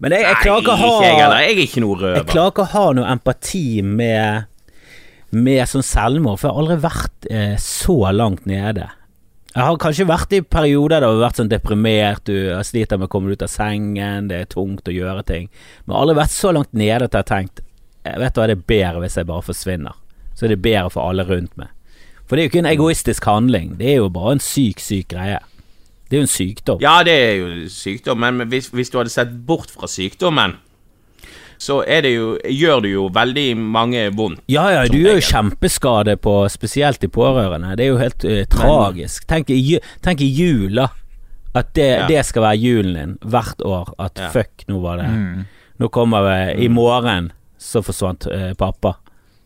Men jeg, jeg klarer ikke å ha. Jeg er ikke noe Jeg klarer ikke å ha noe empati med Med sånn selvmord, for jeg har aldri vært eh, så langt nede. Jeg har kanskje vært i perioder der jeg har vært sånn deprimert, du sliter med å komme ut av sengen, det er tungt å gjøre ting. Men jeg har aldri vært så langt nede at jeg har tenkt jeg vet du hva, det er bedre hvis jeg bare forsvinner. Så er det bedre for alle rundt meg. For det er jo ikke en egoistisk handling, det er jo bare en syk, syk greie. Det er jo en sykdom. Ja, det er jo sykdom, men hvis, hvis du hadde sett bort fra sykdommen, så er det jo, gjør det jo veldig mange vondt. Ja, ja, du gjør jo kjempeskade på spesielt de pårørende. Det er jo helt uh, tragisk. Tenk i, tenk i jula. At det, Ja. det skal være julen din hvert år. At Ja. fuck, nå var det Mm. Nå kommer vi I morgen så forsvant uh, pappa.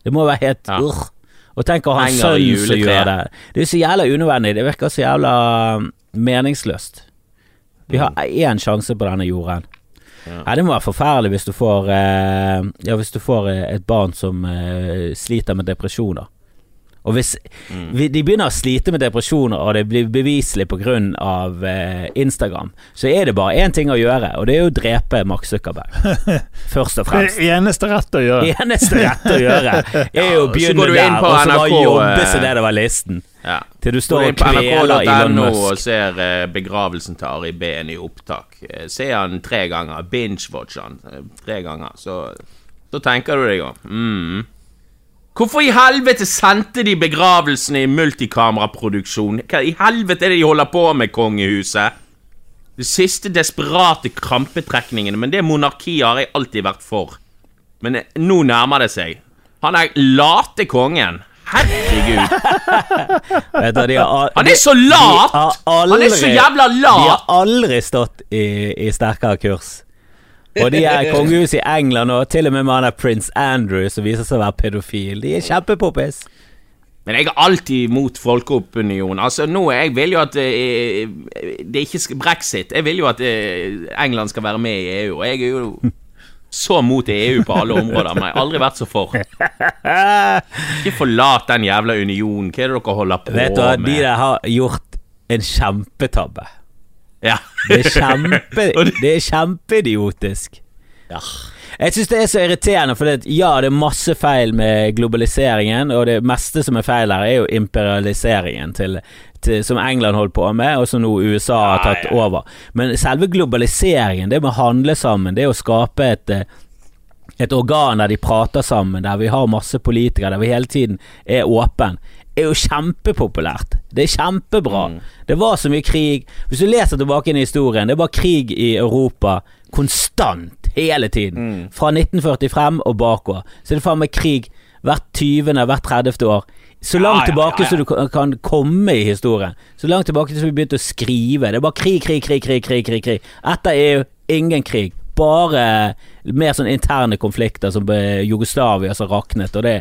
Det må være helt Ja. urr. Og tenk å ha en sønn som gjør det. Det er så jævla unødvendig. Det virker så jævla mm, meningsløst. Vi har én sjanse på denne jorden. Nei, det må være forferdelig hvis du får eh, Ja, hvis du får eh, et barn som eh, sliter med depresjoner. Og hvis Mm. vi, de begynner å slite med depresjoner, og det blir beviselig av eh, Instagram, så er det bare én ting å gjøre, og det er å drepe Mark Zuckerberg. Først og Det fremst. eneste rett å gjøre. Eneste rett å gjøre er å begynne går der, og så bare jobbe eh, seg nedover listen. Ja. Til du står og kveler Elon nrk.no og ser eh, begravelsen til Ari Behn i opptak. Eh, Se han tre ganger. Binge-watch han tre ganger. Så, da tenker du deg om. Mm. Hvorfor i helvete sendte de begravelsene i multikameraproduksjon? Hva i helvete er det de holder på med, kongehuset? De siste desperate krampetrekningene, men det monarkiet har jeg alltid vært for. Men eh, nå nærmer det seg. Han er late kongen. Herregud. Han er så lat! Han er så jævla lat! De har aldri stått i, i sterkere kurs. Og de er kongehus i England, og til og med med han der prins Andrew som viser seg å være pedofil. De er kjempepoppis. Men jeg er alltid mot folkeopinion. Altså, nå jeg vil jo at eh, Det er ikke brexit. Jeg vil jo at eh, England skal være med i EU. Og jeg er jo så mot EU på alle områder, men jeg har aldri vært så for. Ikke forlat den jævla unionen. Hva er det dere holder på Vet du med? de der har gjort en kjempetabbe. Ja. Det er kjempe det- er kjempeidiotisk. Ja. Jeg syns det er så irriterende, for det, ja, det er masse feil med globaliseringen, og det meste som er feil her, er jo imperialiseringen til, til, som England holdt på med, og som nå USA har tatt ja. over. Men selve globaliseringen, det med å handle sammen, det å skape et eh, et organ der de prater sammen, der vi har masse politikere, der vi hele tiden er åpen, er jo kjempepopulært. Det er kjempebra. Mm. Det var så mye krig. Hvis du leser tilbake inn i historien, det var krig i Europa konstant, hele tiden. Mm. Fra 1945 og bakover. Så det er faen meg krig hvert 20., hvert 30. år. Så langt Ja, ja, tilbake ja, ja. som du kan- komme i historien. Så langt tilbake som vi begynte å skrive. Det bare krig, krig, krig, krig, krig, krig, krig. Etter EU, ingen krig. Bare mer sånn interne konflikter som eh, Jugoslavia som raknet, og det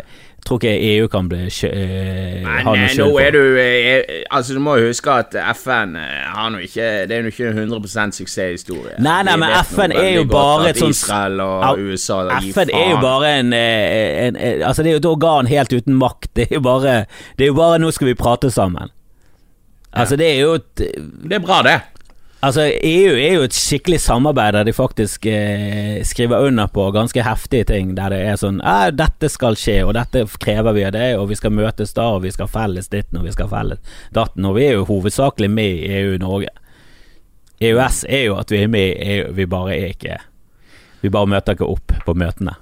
tror ikke EU kan bli eh, eh, skyld nå er du eh, Altså, du må huske at FN eh, har nå ikke Det er jo ikke 100 suksesshistorie. Nei, nei, men FN er jo bare et sånt- Israel og USA FN er jo bare en, en, en Altså, det er jo et organ helt uten makt. Det er jo bare Det er jo bare 'nå skal vi prate sammen'. Altså, det er jo et Det er bra, det. Altså, EU er jo et skikkelig samarbeid der de faktisk eh, skriver under på ganske heftige ting. Der det er sånn eh, 'Dette skal skje, og dette krever vi av det, og vi skal møtes da, og vi skal felles ditten, og vi skal felles datten.' Og vi er jo hovedsakelig med i EU Norge. EØS er jo at vi er med i EU, vi bare er ikke Vi bare møter ikke opp på møtene.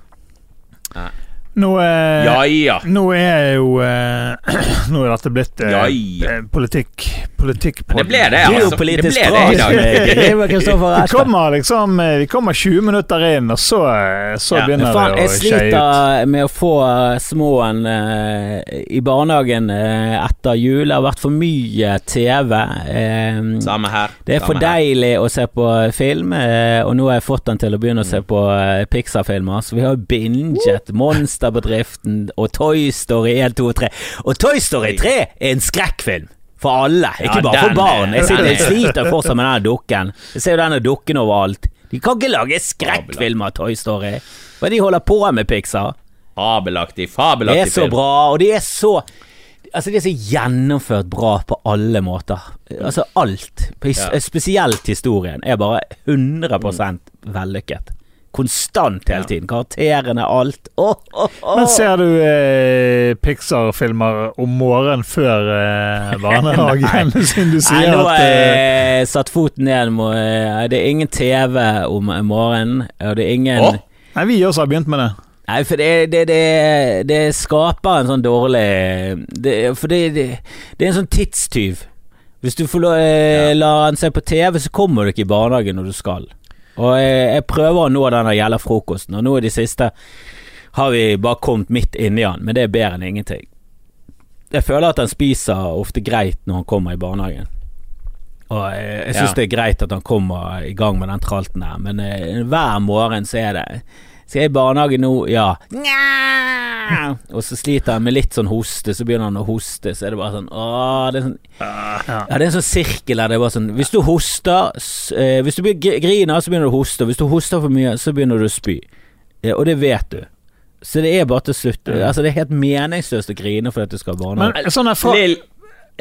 Nå, er, Ja ja. nå er jo eh, Nå er dette blitt eh, Ja, ja. eh, politikk Politikk på Det ble det, Det altså. Det politisk ble det i dag. Vi kommer liksom eh, Vi kommer 20 minutter inn, og så, eh, så Ja, begynner faen, det å skje ut. Jeg sliter med å få eh, småen uh, i barnehagen uh, etter jul. Det har vært for mye TV. eh, Samme her. det er for Samme her. deilig å se på film, uh, og nå har jeg fått den til å begynne å se på eh, Pixar-filmer. Så vi har binget binget Monsterbedriften og Toy Story 1, 2 og 3. Og Toy Story 3 er en skrekkfilm! For alle, ikke bare for barn. Jeg, er- sitter, og er- sliter fortsatt med denne dukken. Jeg ser jo denne dukken overalt. De kan ikke lage skrekkfilmer av Toy Story. Hva de holder på med, Pixar? Fabelaktig, fabelaktig film. Det er så bra, og de er så Altså, de er så gjennomført bra på alle måter. Altså, alt. Spesielt historien er bare 100% vellykket. Konstant hele Ja. tiden. Karakterene, alt. Åh, åh, åh. Men ser du eh, Pixar-filmer om morgenen før eh, barnehagen, siden du sier Nei, nå at eh, satt foten ned. Må, eh, det er ingen TV om morgenen, og det er ingen? Nei, vi også har begynt med det. Nei, for det, det, det, det skaper en sånn dårlig For det, er en sånn tidstyv. Hvis du får eh, lar han se på TV, så kommer du ikke i barnehagen når du skal. Og jeg, jeg prøver å nå den der gjelder frokosten, og nå i det siste har vi bare kommet midt inni han, men det er bedre enn ingenting. Jeg føler at han spiser ofte greit når han kommer i barnehagen. Og jeg, jeg syns Ja. det er greit at han kommer i gang med den tralten der, men eh, hver morgen så er det Skal jeg i barnehage nå? Ja. Nja. Og så sliter han med litt sånn hoste, så begynner han å hoste, så er det bare sånn Åh, det er sånn Ja, det er en sånn sirkel der det er bare sånn Hvis du hoster eh, Hvis du griner, så begynner du å hoste, hvis du hoster for mye, så begynner du å spy. Eh, og det vet du. Så det er bare til slutt Altså, det er helt meningsløst å grine fordi at du skal ha barnehage. Men sånn er fra, Lill,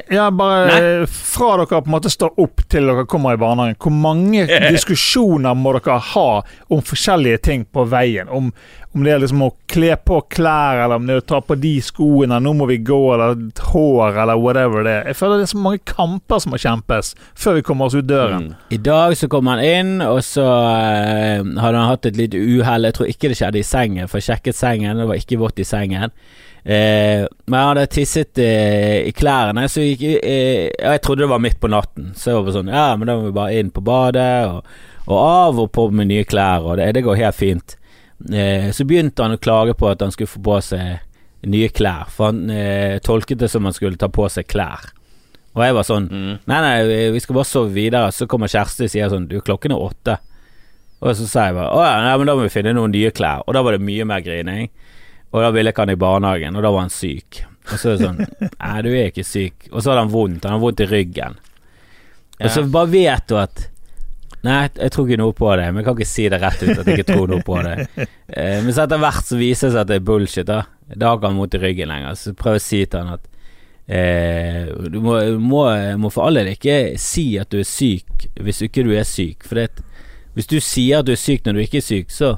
ja, bare Nei? fra dere på en måte står opp til dere kommer i barnehagen, hvor mange diskusjoner må dere ha om forskjellige ting på veien? Om, om det er liksom å kle på klær, eller om det er å ta på de skoene, nå må vi gå, eller hår, eller whatever det er. Jeg føler det er så mange kamper som må kjempes før vi kommer oss ut døren. Mm. I dag så kom han inn, og så eh, hadde han hatt et lite uhell. Jeg tror ikke det skjedde i sengen, for jeg sjekket sengen, det var ikke vått i sengen. Eh, men jeg hadde tisset eh, i klærne, så gikk eh, Jeg trodde det var midt på natten. Så jeg var sånn Ja, men da må vi bare inn på badet, og, og av og på med nye klær, og det, det går helt fint. Eh, så begynte han å klage på at han skulle få på seg nye klær, for han eh, tolket det som han skulle ta på seg klær. Og jeg var sånn Mm. Nei, nei, vi- vi skal bare sove videre. Så kommer Kjersti og sier sånn Du, klokken er åtte. Og så sa jeg bare Å ja, nei, men da må vi finne noen nye klær. Og da var det mye mer grining. Og da ville ikke han i barnehagen, og da var han syk. Og så er det sånn Nei, du er ikke syk. Og så hadde han vondt. Han hadde vondt i ryggen. Og så bare vet du at Nei, jeg tror ikke noe på det, men jeg kan ikke si det rett ut at jeg ikke tror noe på det. Eh, men så etter hvert så viser det seg at det er bullshit, da. Da har ikke han vondt i ryggen lenger. Så prøver jeg å si til han at eh, du må, må, må for all del ikke si at du er syk hvis ikke du er syk. For det, hvis du sier at du er syk når du ikke er syk, så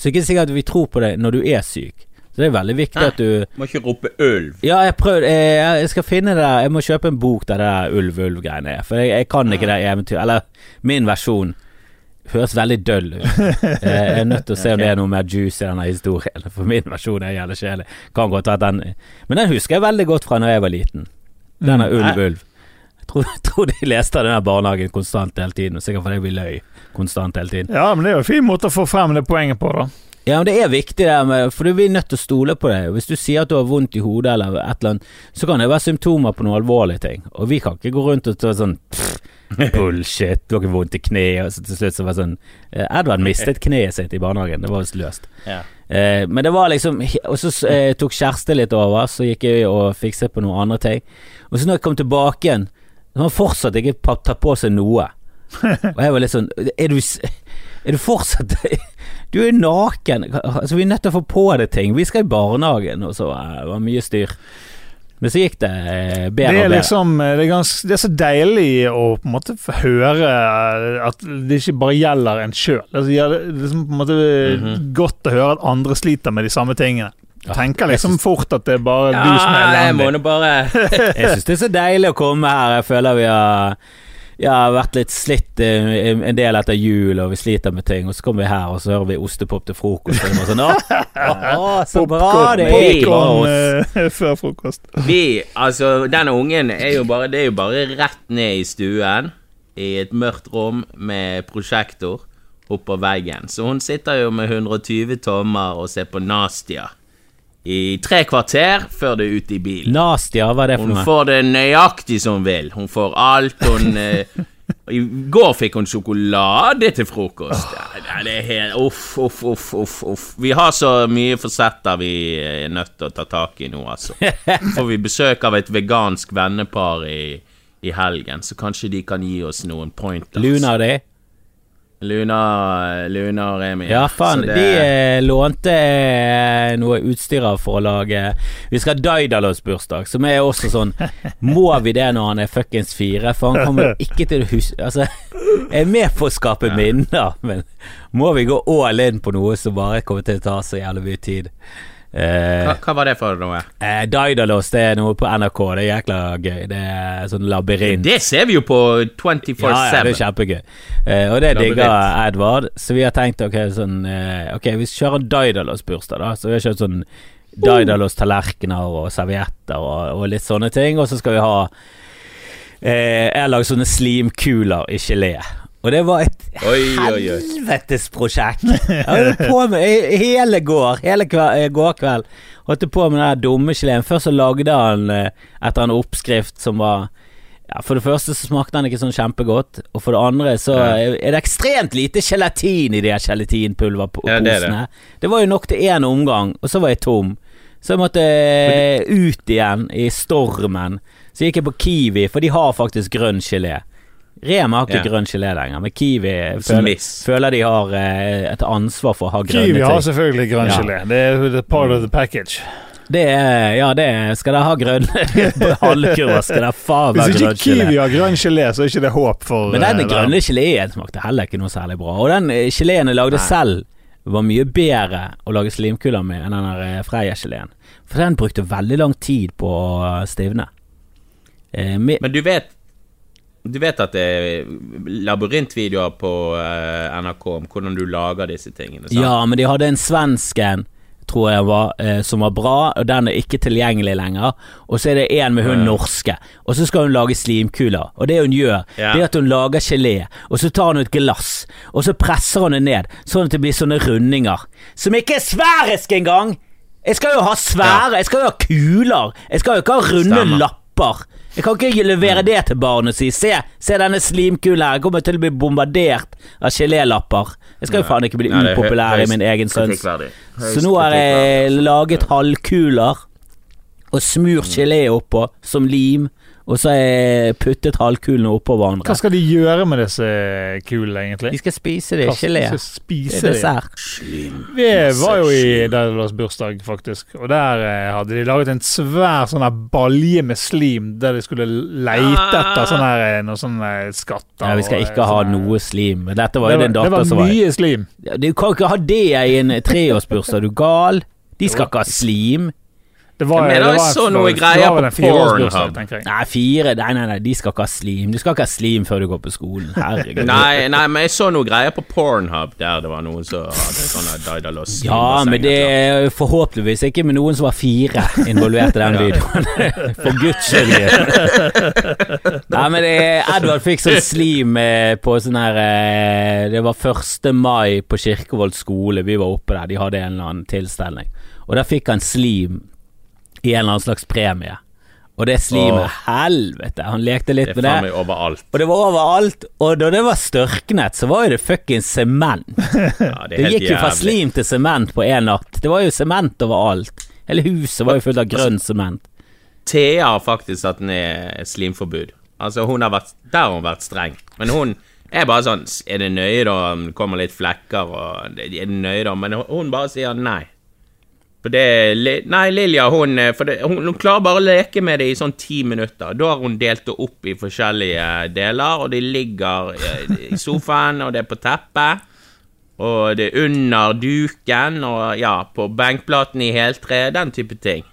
Så det er ikke sikkert at vi tror på det når du er syk. Så det er veldig viktig Nei. at du Må ikke rope ulv. ja, jeg prøvde jeg, Jeg skal finne det der Jeg må kjøpe en bok der det der ulv-ulv-greiene er. For jeg, jeg kan ikke det eventyret. Eller min versjon høres veldig døll ut. Jeg er nødt til å se om det er noe mer juice i denne historien. For min versjon er jævlig kjedelig. Kan godt være at den Men den husker jeg veldig godt fra da jeg var liten. Den er Mm. ulv-ulv. Tror, tror de leste den der barnehagen konstant hele tiden. Sikkert fordi vi løy konstant hele tiden. Ja, men det er jo en fin måte å få frem det poenget på, da. Ja, men det er viktig det med For vi er nødt til å stole på det. Hvis du sier at du har vondt i hodet eller et eller annet, så kan det være symptomer på noen alvorlige ting. Og vi kan ikke gå rundt og ta sånn pff, Bullshit, du har ikke vondt i kneet. Og så til slutt så var det sånn eh, Edvard mistet kneet sitt i barnehagen. Det var visst løst. Ja. Eh, men det var liksom Og så eh, tok Kjersti litt over, så gikk jeg og fikset på noen andre ting. Og så når jeg kom tilbake igjen, han fortsatt ikke tatt på seg noe. Og jeg var litt sånn Er du, er du fortsatt Du er naken. Altså, vi er nødt til å få på deg ting. Vi skal i barnehagen, og så eh, det var mye styr. Men så gikk det eh, bedre og bedre. liksom det er, gans, det er så deilig å på en måte høre eh, at det ikke bare gjelder en sjøl. Det er liksom på en måte Mhm. godt å høre at andre sliter med de samme tingene. Ja, Tenker liksom fort at det er bare du som er landet jeg må elendig. nå bare Jeg syns det er så deilig å komme her. Jeg føler vi har ja, vært litt slitt eh, en del etter jul, og vi sliter med ting. Og så kommer vi her, og så hører vi ostepop til frokost. Og sånn, å, å, så bra det er oss. eh, før frokost. Vi, altså, denne ungen er jo bare Det er jo bare rett ned i stuen, i et mørkt rom med prosjektor oppå veggen. Så hun sitter jo med 120 tommer og ser på Nastia i tre kvarter før det er ute i bilen. Nastia, hva er det for Hun noe? får det nøyaktig som hun vil. Hun får alt. Hun eh, I går fikk hun sjokolade til frokost. Ja, det er helt Uff, uff, uff, uff. uff. Vi har så mye fasetter vi er nødt til å ta tak i nå, altså. Får vi besøk av et vegansk vennepar i, i helgen, så kanskje de kan gi oss noen pointers. Luna og de? Luna, Luna og Remi. Ja, faen. Det- De eh, lånte eh, noe utstyr av for å lage Vi skal ha Daidalos bursdag, som er også sånn Må vi det når han er fuckings fire? For han kommer ikke til å huske Altså, jeg er med på å skape minner, men må vi gå all in på noe som bare kommer til å ta så jævlig mye tid? Eh, hva, hva var det for noe? eh, Daidalos, det er noe på NRK. Det er jækla gøy. Det er sånn labyrint. Det ser vi jo på 24-7. Ja, ja, det er kjempegøy. Eh, og det digger Edvard. Så vi har tenkt ok, sånn eh, Ok, vi kjører Daidalos bursdag, da. Så vi har kjørt sånn Daidalos tallerkener og servietter og, og litt sånne ting. Og så skal vi ha eh, Jeg har lagd sånne slimkuler i gelé. Og det var et helvetes prosjekt. Jeg holdt på med hele går, hele kveld, eh, går kveld. Holdt på med den dumme geleen. Først så lagde han eh, etter en oppskrift som var ja, For det første så smakte den ikke sånn kjempegodt, og for det andre så Ja. er det ekstremt lite gelatin i de gelatinpulverposene. Ja, det det. det var jo nok til én omgang, og så var jeg tom. Så jeg måtte eh, ut igjen i stormen. Så gikk jeg på Kiwi, for de har faktisk grønn gelé. Rema har ikke Ja. grønn gelé lenger, men Kiwi føler, føler de har eh, et ansvar for å ha grønne ting. Kiwi har selvfølgelig grønn Ja. gelé. Det er part of the package. Det er, ja, det er, skal dere ha grønn halvkurver, skal dere faen Hvis være ikke grønn gelé. Kiwi har grønn gelé, så er ikke det håp for Men den eh, grønne geleen smakte heller ikke noe særlig bra. Og den eh, geleen jeg lagde Nei. selv, var mye bedre å lage slimkuler med enn den Freia-geleen. For den brukte veldig lang tid på å stivne. Eh, Men du vet Du vet at det er labyrintvideoer på eh, NRK om hvordan du lager disse tingene? sant? ja, men de hadde en svensk en, tror jeg var, eh, som var bra, og den er ikke tilgjengelig lenger. Og så er det en med hun Ja. norske, og så skal hun lage slimkuler. Og det hun gjør, Ja. det er at hun lager gelé, og så tar hun et glass, og så presser hun det ned, sånn at det blir sånne rundinger. Som ikke er sverisk engang! Jeg skal jo ha svære, jeg skal jo ha kuler. Jeg skal jo ikke ha runde Stemmer. lapper. Jeg kan ikke levere det til barnet og si. Se, se denne slimkulen her, jeg kommer til å bli bombardert av gelélapper. Jeg skal jo faen ikke bli Nei, upopulær i min egen sønns. Så nå har jeg laget halvkuler og smurt gelé oppå som lim, og så har jeg puttet halvkulene oppå Hva skal de gjøre med disse kulene, egentlig? De skal spise det, gelé. Spise Det er dessert. Vi var jo i Daidalos bursdag, faktisk, og der eh, hadde de laget en svær sånn her balje med slim, der de skulle leite etter sånne her, noen sånne skatter. Ja, vi skal og, ikke ha noe slim. Dette var Det jo var, din det datter var Det var mye slim. Du kan ikke ha det i en treårsbursdag, du gal? De skal ikke ha slim. Det var, det var jeg så noe greier på Pornhub. Nei, fire Nei, nei, nei, de skal ikke ha slim. Du skal ikke ha slim før du går på skolen. Herregud. Nei, nei, men jeg så noe greier på Pornhub der det var noen som hadde sånne Daidalos Ja, men det er forhåpentligvis ikke med noen som var fire involvert i den videoen. For guds skyld. Nei, men det, Edvard fikk sånn slim eh, på sånn her eh, Det var 1. mai på Kirkevold skole. Vi var oppe der, de hadde en eller annen tilstelning. Og der fikk han slim i en eller annen slags premie. Og det slimet, oh. helvete! Han lekte litt Det med det. Det meg overalt. Og det var overalt, og da det var størknet, så var jo det fuckings sement. Ja, det Det gikk jo fra slim til sement på én natt. Det var jo sement overalt. Hele huset var jo fullt av grønn sement. Thea har faktisk satt ned slimforbud. Altså, hun har vært Der har hun vært streng. Men hun er bare sånn Er det nøye, da? om kommer litt flekker og Er det nøye, da? Men hun bare sier nei. For det Nei, Lilja, hun, eh, det, hun, hun klarer bare å leke med det i sånn ti minutter. Da har hun delt det opp i forskjellige deler, og de ligger eh, i sofaen, og det er på teppet. Og det er under duken, og ja, på benkplaten i heltre, den type ting.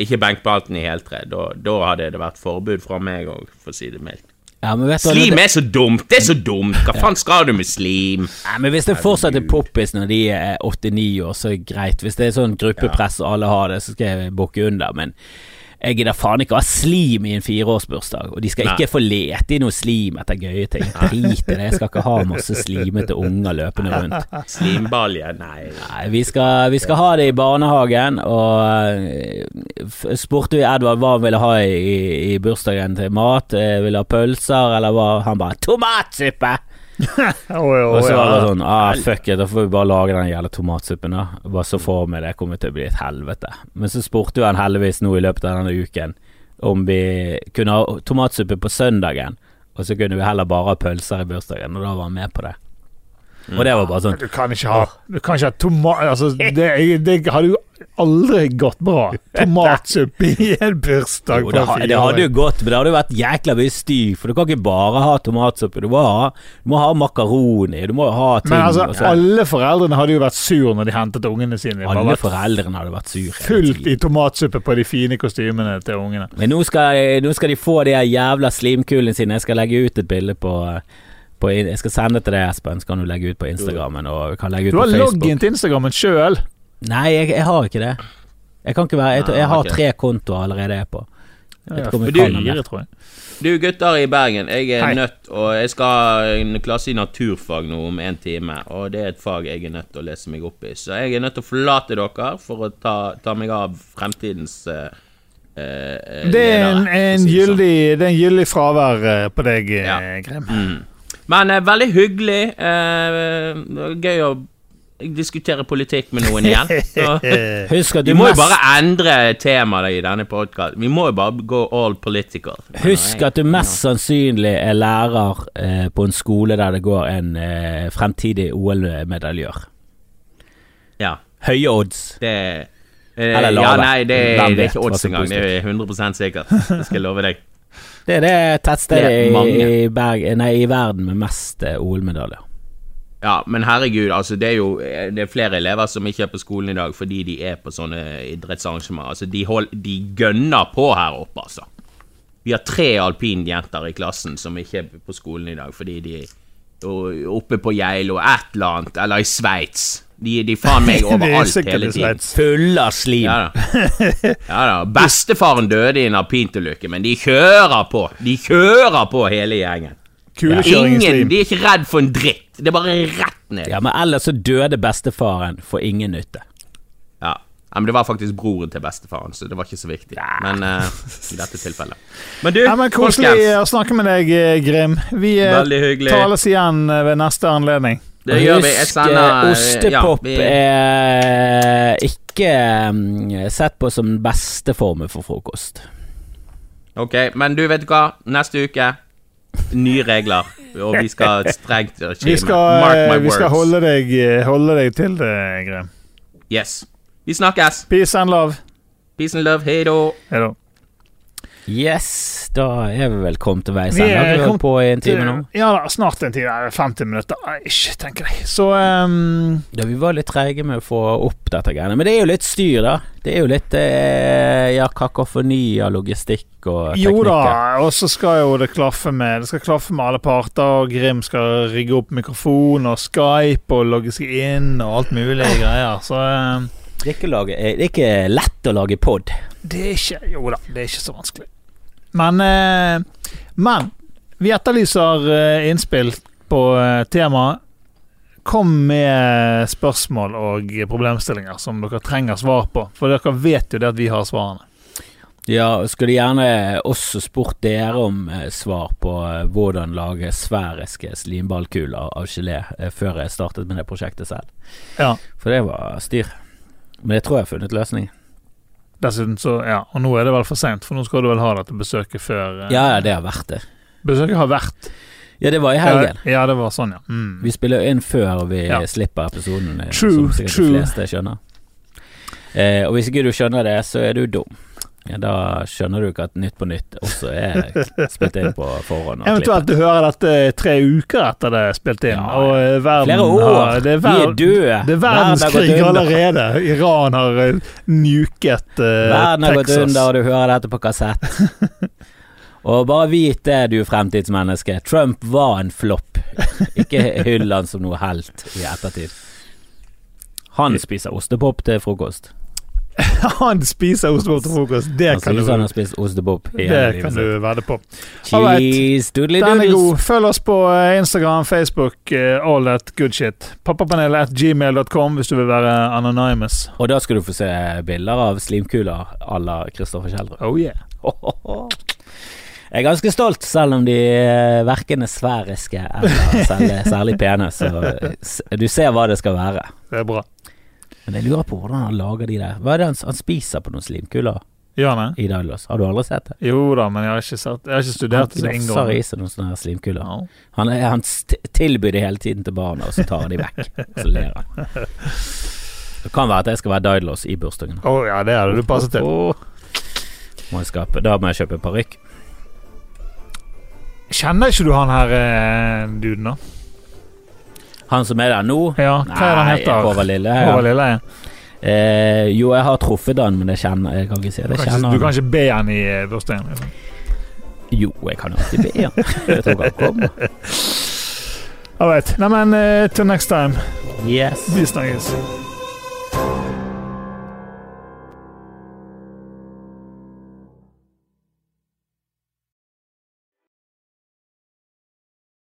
Ikke benkplaten i heltre, da, da hadde det vært forbud fra meg òg, for å si det mildt. Ja, Slim er så dumt! Det er så dumt! Hva faen skal du med slim? Nei, men Hvis det fortsatt er poppis når de er 89 år, så er det greit. Hvis det er sånn gruppepress og alle har det, så skal jeg bukke under. Men jeg gidder faen ikke å ha slim i en fireårsbursdag. Og de skal Nei. ikke få lete i noe slim etter gøye ting. Drit i det. Jeg skal ikke ha masse slimete unger løpende rundt. Slimbalje? Nei. Nei, vi skal, vi skal ha det i barnehagen, og eh, spurte vi Edvard hva han ville ha i, i, bursdagen til mat. Vil Ville ha pølser, eller hva? Han bare 'tomatsuppe'! Og så var det sånn ah, fuck it, da får vi bare lage den jævla tomatsuppen, da. Bare så for meg det kommer til å bli et helvete. Men så spurte jo han heldigvis nå i løpet av denne uken om vi kunne ha tomatsuppe på søndagen, og så kunne vi heller bare ha pølser i bursdagen, og da var han med på det. Og det var bare sånn Du kan ikke ha Du kan ikke ha tomat... Altså, det, det hadde jo aldri gått bra. Tomatsuppe i en bursdag. Jo, det, ha- det hadde jo gått, men det hadde jo vært jækla mye styr, for du kan ikke bare ha tomatsuppe. Du må ha, du må ha makaroni, du må ha ting. Men altså, alle foreldrene hadde jo vært sur når de hentet ungene sine. Alle foreldrene hadde vært sur fullt i tomatsuppe på de fine kostymene til ungene. Men nå skal, nå skal de få de jævla slimkulene sine. Jeg skal legge ut et bilde på, på Jeg skal sende til deg, Espen, så kan du legge ut på Instagrammen. Og kan legge ut Du har loggen til Instagrammen sjøl. Nei, jeg, jeg har ikke det. Jeg kan ikke være Jeg, jeg har tre kontoer allerede jeg er på. Jeg jeg du- Fire, tror jeg. Du gutter i Bergen, jeg er Hei. nødt Og jeg skal ha en klasse i naturfag nå om en time, og det er et fag jeg er nødt til å lese meg opp i. Så jeg er nødt til å forlate dere for å ta, ta meg av fremtidens eh, eh, Det er en, en sånn. gyldig, det er en gyldig fravær eh, på deg, Ja. Grim. Mm. Men eh, veldig hyggelig. eh, gøy å diskutere politikk med noen igjen. Så. Husk at Vi du må jo bare endre temaet i denne podkasten. Vi må jo bare gå all political. Husk at du mest sannsynlig er lærer eh, på en skole der det går en eh, fremtidig OL-medaljør. Ja. Høye odds. Det eh, Eller Ja, lave. nei, det, det er ikke odds engang. Det er 100 sikkert. Det skal jeg love deg. Det er det tettstedet Det er i, i, Berg, nei, i verden med mest eh, OL-medaljer. Ja, men herregud, altså det er jo Det er flere elever som ikke er på skolen i dag fordi de er på sånne idrettsarrangementer. Altså, de, hold, de gønner på her oppe, altså. Vi har tre alpinjenter i klassen som ikke er på skolen i dag fordi de er oppe på Geilo, et eller annet, eller i Sveits. De, de faen meg er overalt hele tiden. Full av slim. Ja da. ja da. Bestefaren døde i en alpintulykke, men de kjører på. De kjører på hele gjengen. Ingen. De er ikke redd for en dritt. Det er bare rett ned. Ja, men ellers så døde bestefaren for ingen nytte. Ja. ja, men det var faktisk broren til bestefaren, så det var ikke så viktig. Men uh, i dette tilfellet. Men du, Ja, men Koselig folkens. å snakke med deg, eh, Grim. Vi eh, tales igjen ved neste anledning. Det gjør vi. Husk, eh, eh, ostepop ja, vi- er ikke mm, sett på som den beste formen for frokost. Ok, men du vet hva? Neste uke nye regler, og vi skal strengt regime. Vi skal, Mark eh, my vi skal holde, deg, eh, holde deg til det, Grim. Yes. Vi snakkes. Peace and love. Peace and love. Hei da. Yes, da er vi vel kommet til veis Vi ende. Har er kommet på i en time nå? Ja da, snart en time. 50 minutter. Ikke, tenker jeg. Så um... Ja, vi var litt treige med å få opp dette greiene. Men det er jo litt styr, da. Det er jo litt eh, ja, kakofoni av logistikk og Jo da, og så skal jo det klaffe med Det skal klaffe med alle parter. og Grim skal rigge opp mikrofon og Skype og logge seg inn og alt mulig greier. Så um... Det er lage, det er ikke lett å lage pod. det er ikke Jo da, det er ikke så vanskelig. Men eh, Men vi etterlyser eh, innspill på eh, temaet. Kom med spørsmål og problemstillinger som dere trenger svar på. For dere vet jo det at vi har svarene. Ja, skulle gjerne også spurt dere om svar på hvordan lage sfæriske slimballkuler av gelé før jeg startet med det prosjektet selv. Ja. For det var styr. Men jeg tror jeg har funnet løsning. Dessuten så, ja, Og nå er det vel for seint, for nå skal du vel ha dette besøket før eh, Ja, ja, det har vært det. Besøket har vært. Ja, det var i helgen. Ja, ja, det var sånn, ja. Mm. Vi spiller jo inn før vi Ja. slipper episoden, eh, True, som sikkert true. de fleste skjønner. Eh, og hvis ikke du skjønner det, så er du dum. Ja, da skjønner du ikke at Nytt på Nytt også er spilt inn på forhånd. Eventuelt du hører dette tre uker etter det er spilt inn, Ja, og eh, verden Flere år! har- det er Vi er døde! Det er Verden verdenskrig allerede. Iran har eh, nuket uh, Verden har gått under, og du hører dette på kassett. og bare vit det, du fremtidsmenneske. Trump var en flopp. Ikke hyll han som noe helt i ettertid. Han spiser ostepop til frokost. Han spiser ostebob til frokost. Det Han kan, du, han har spist ostebob det kan du vedde på. Cheese, Den er god. Følg oss på eh, Instagram, Facebook, eh, all that good shit. Pappapanelet at gmail.com hvis du vil være anonymous. Og da skal du få se bilder av slimkuler à la Kristoffer Kjeldrup. Oh yeah. Jeg er ganske stolt, selv om de eh, verken er sveriske eller særlig, pene. Så du ser hva det skal være. Det er bra. Men jeg lurer på hvordan han lager de der. Hva er det han, han spiser på noen slimkuler Gjør han det? i Dailos? Har du aldri sett det? Jo da, men jeg har ikke, sett, jeg har ikke studert det Han glafser i seg noen sånne her slimkuler. Ja. Han, er- han tilbyr det hele tiden til barna, og så tar han de vekk. Og så ler han. Det kan være at jeg skal være Dailos i bursdagen. Å ja, det hadde du passet til. Må jeg skape, da må jeg kjøpe parykk. Kjenner ikke du han her eh, duden, da? Han som er der nå Ja, hva er det han heter? Håvard Lille. Håvard Ja. Lilleheie. Eh, jo, jeg har truffet han, men jeg kjenner Jeg kan ikke si det. Du, kan ikke- du kan ikke be han i eh, bursdagen? Liksom. Jo, jeg kan jo alltid be han. Jeg tror han kommer. All right. Neimen, uh, till next time. Yes. Vi snakkes.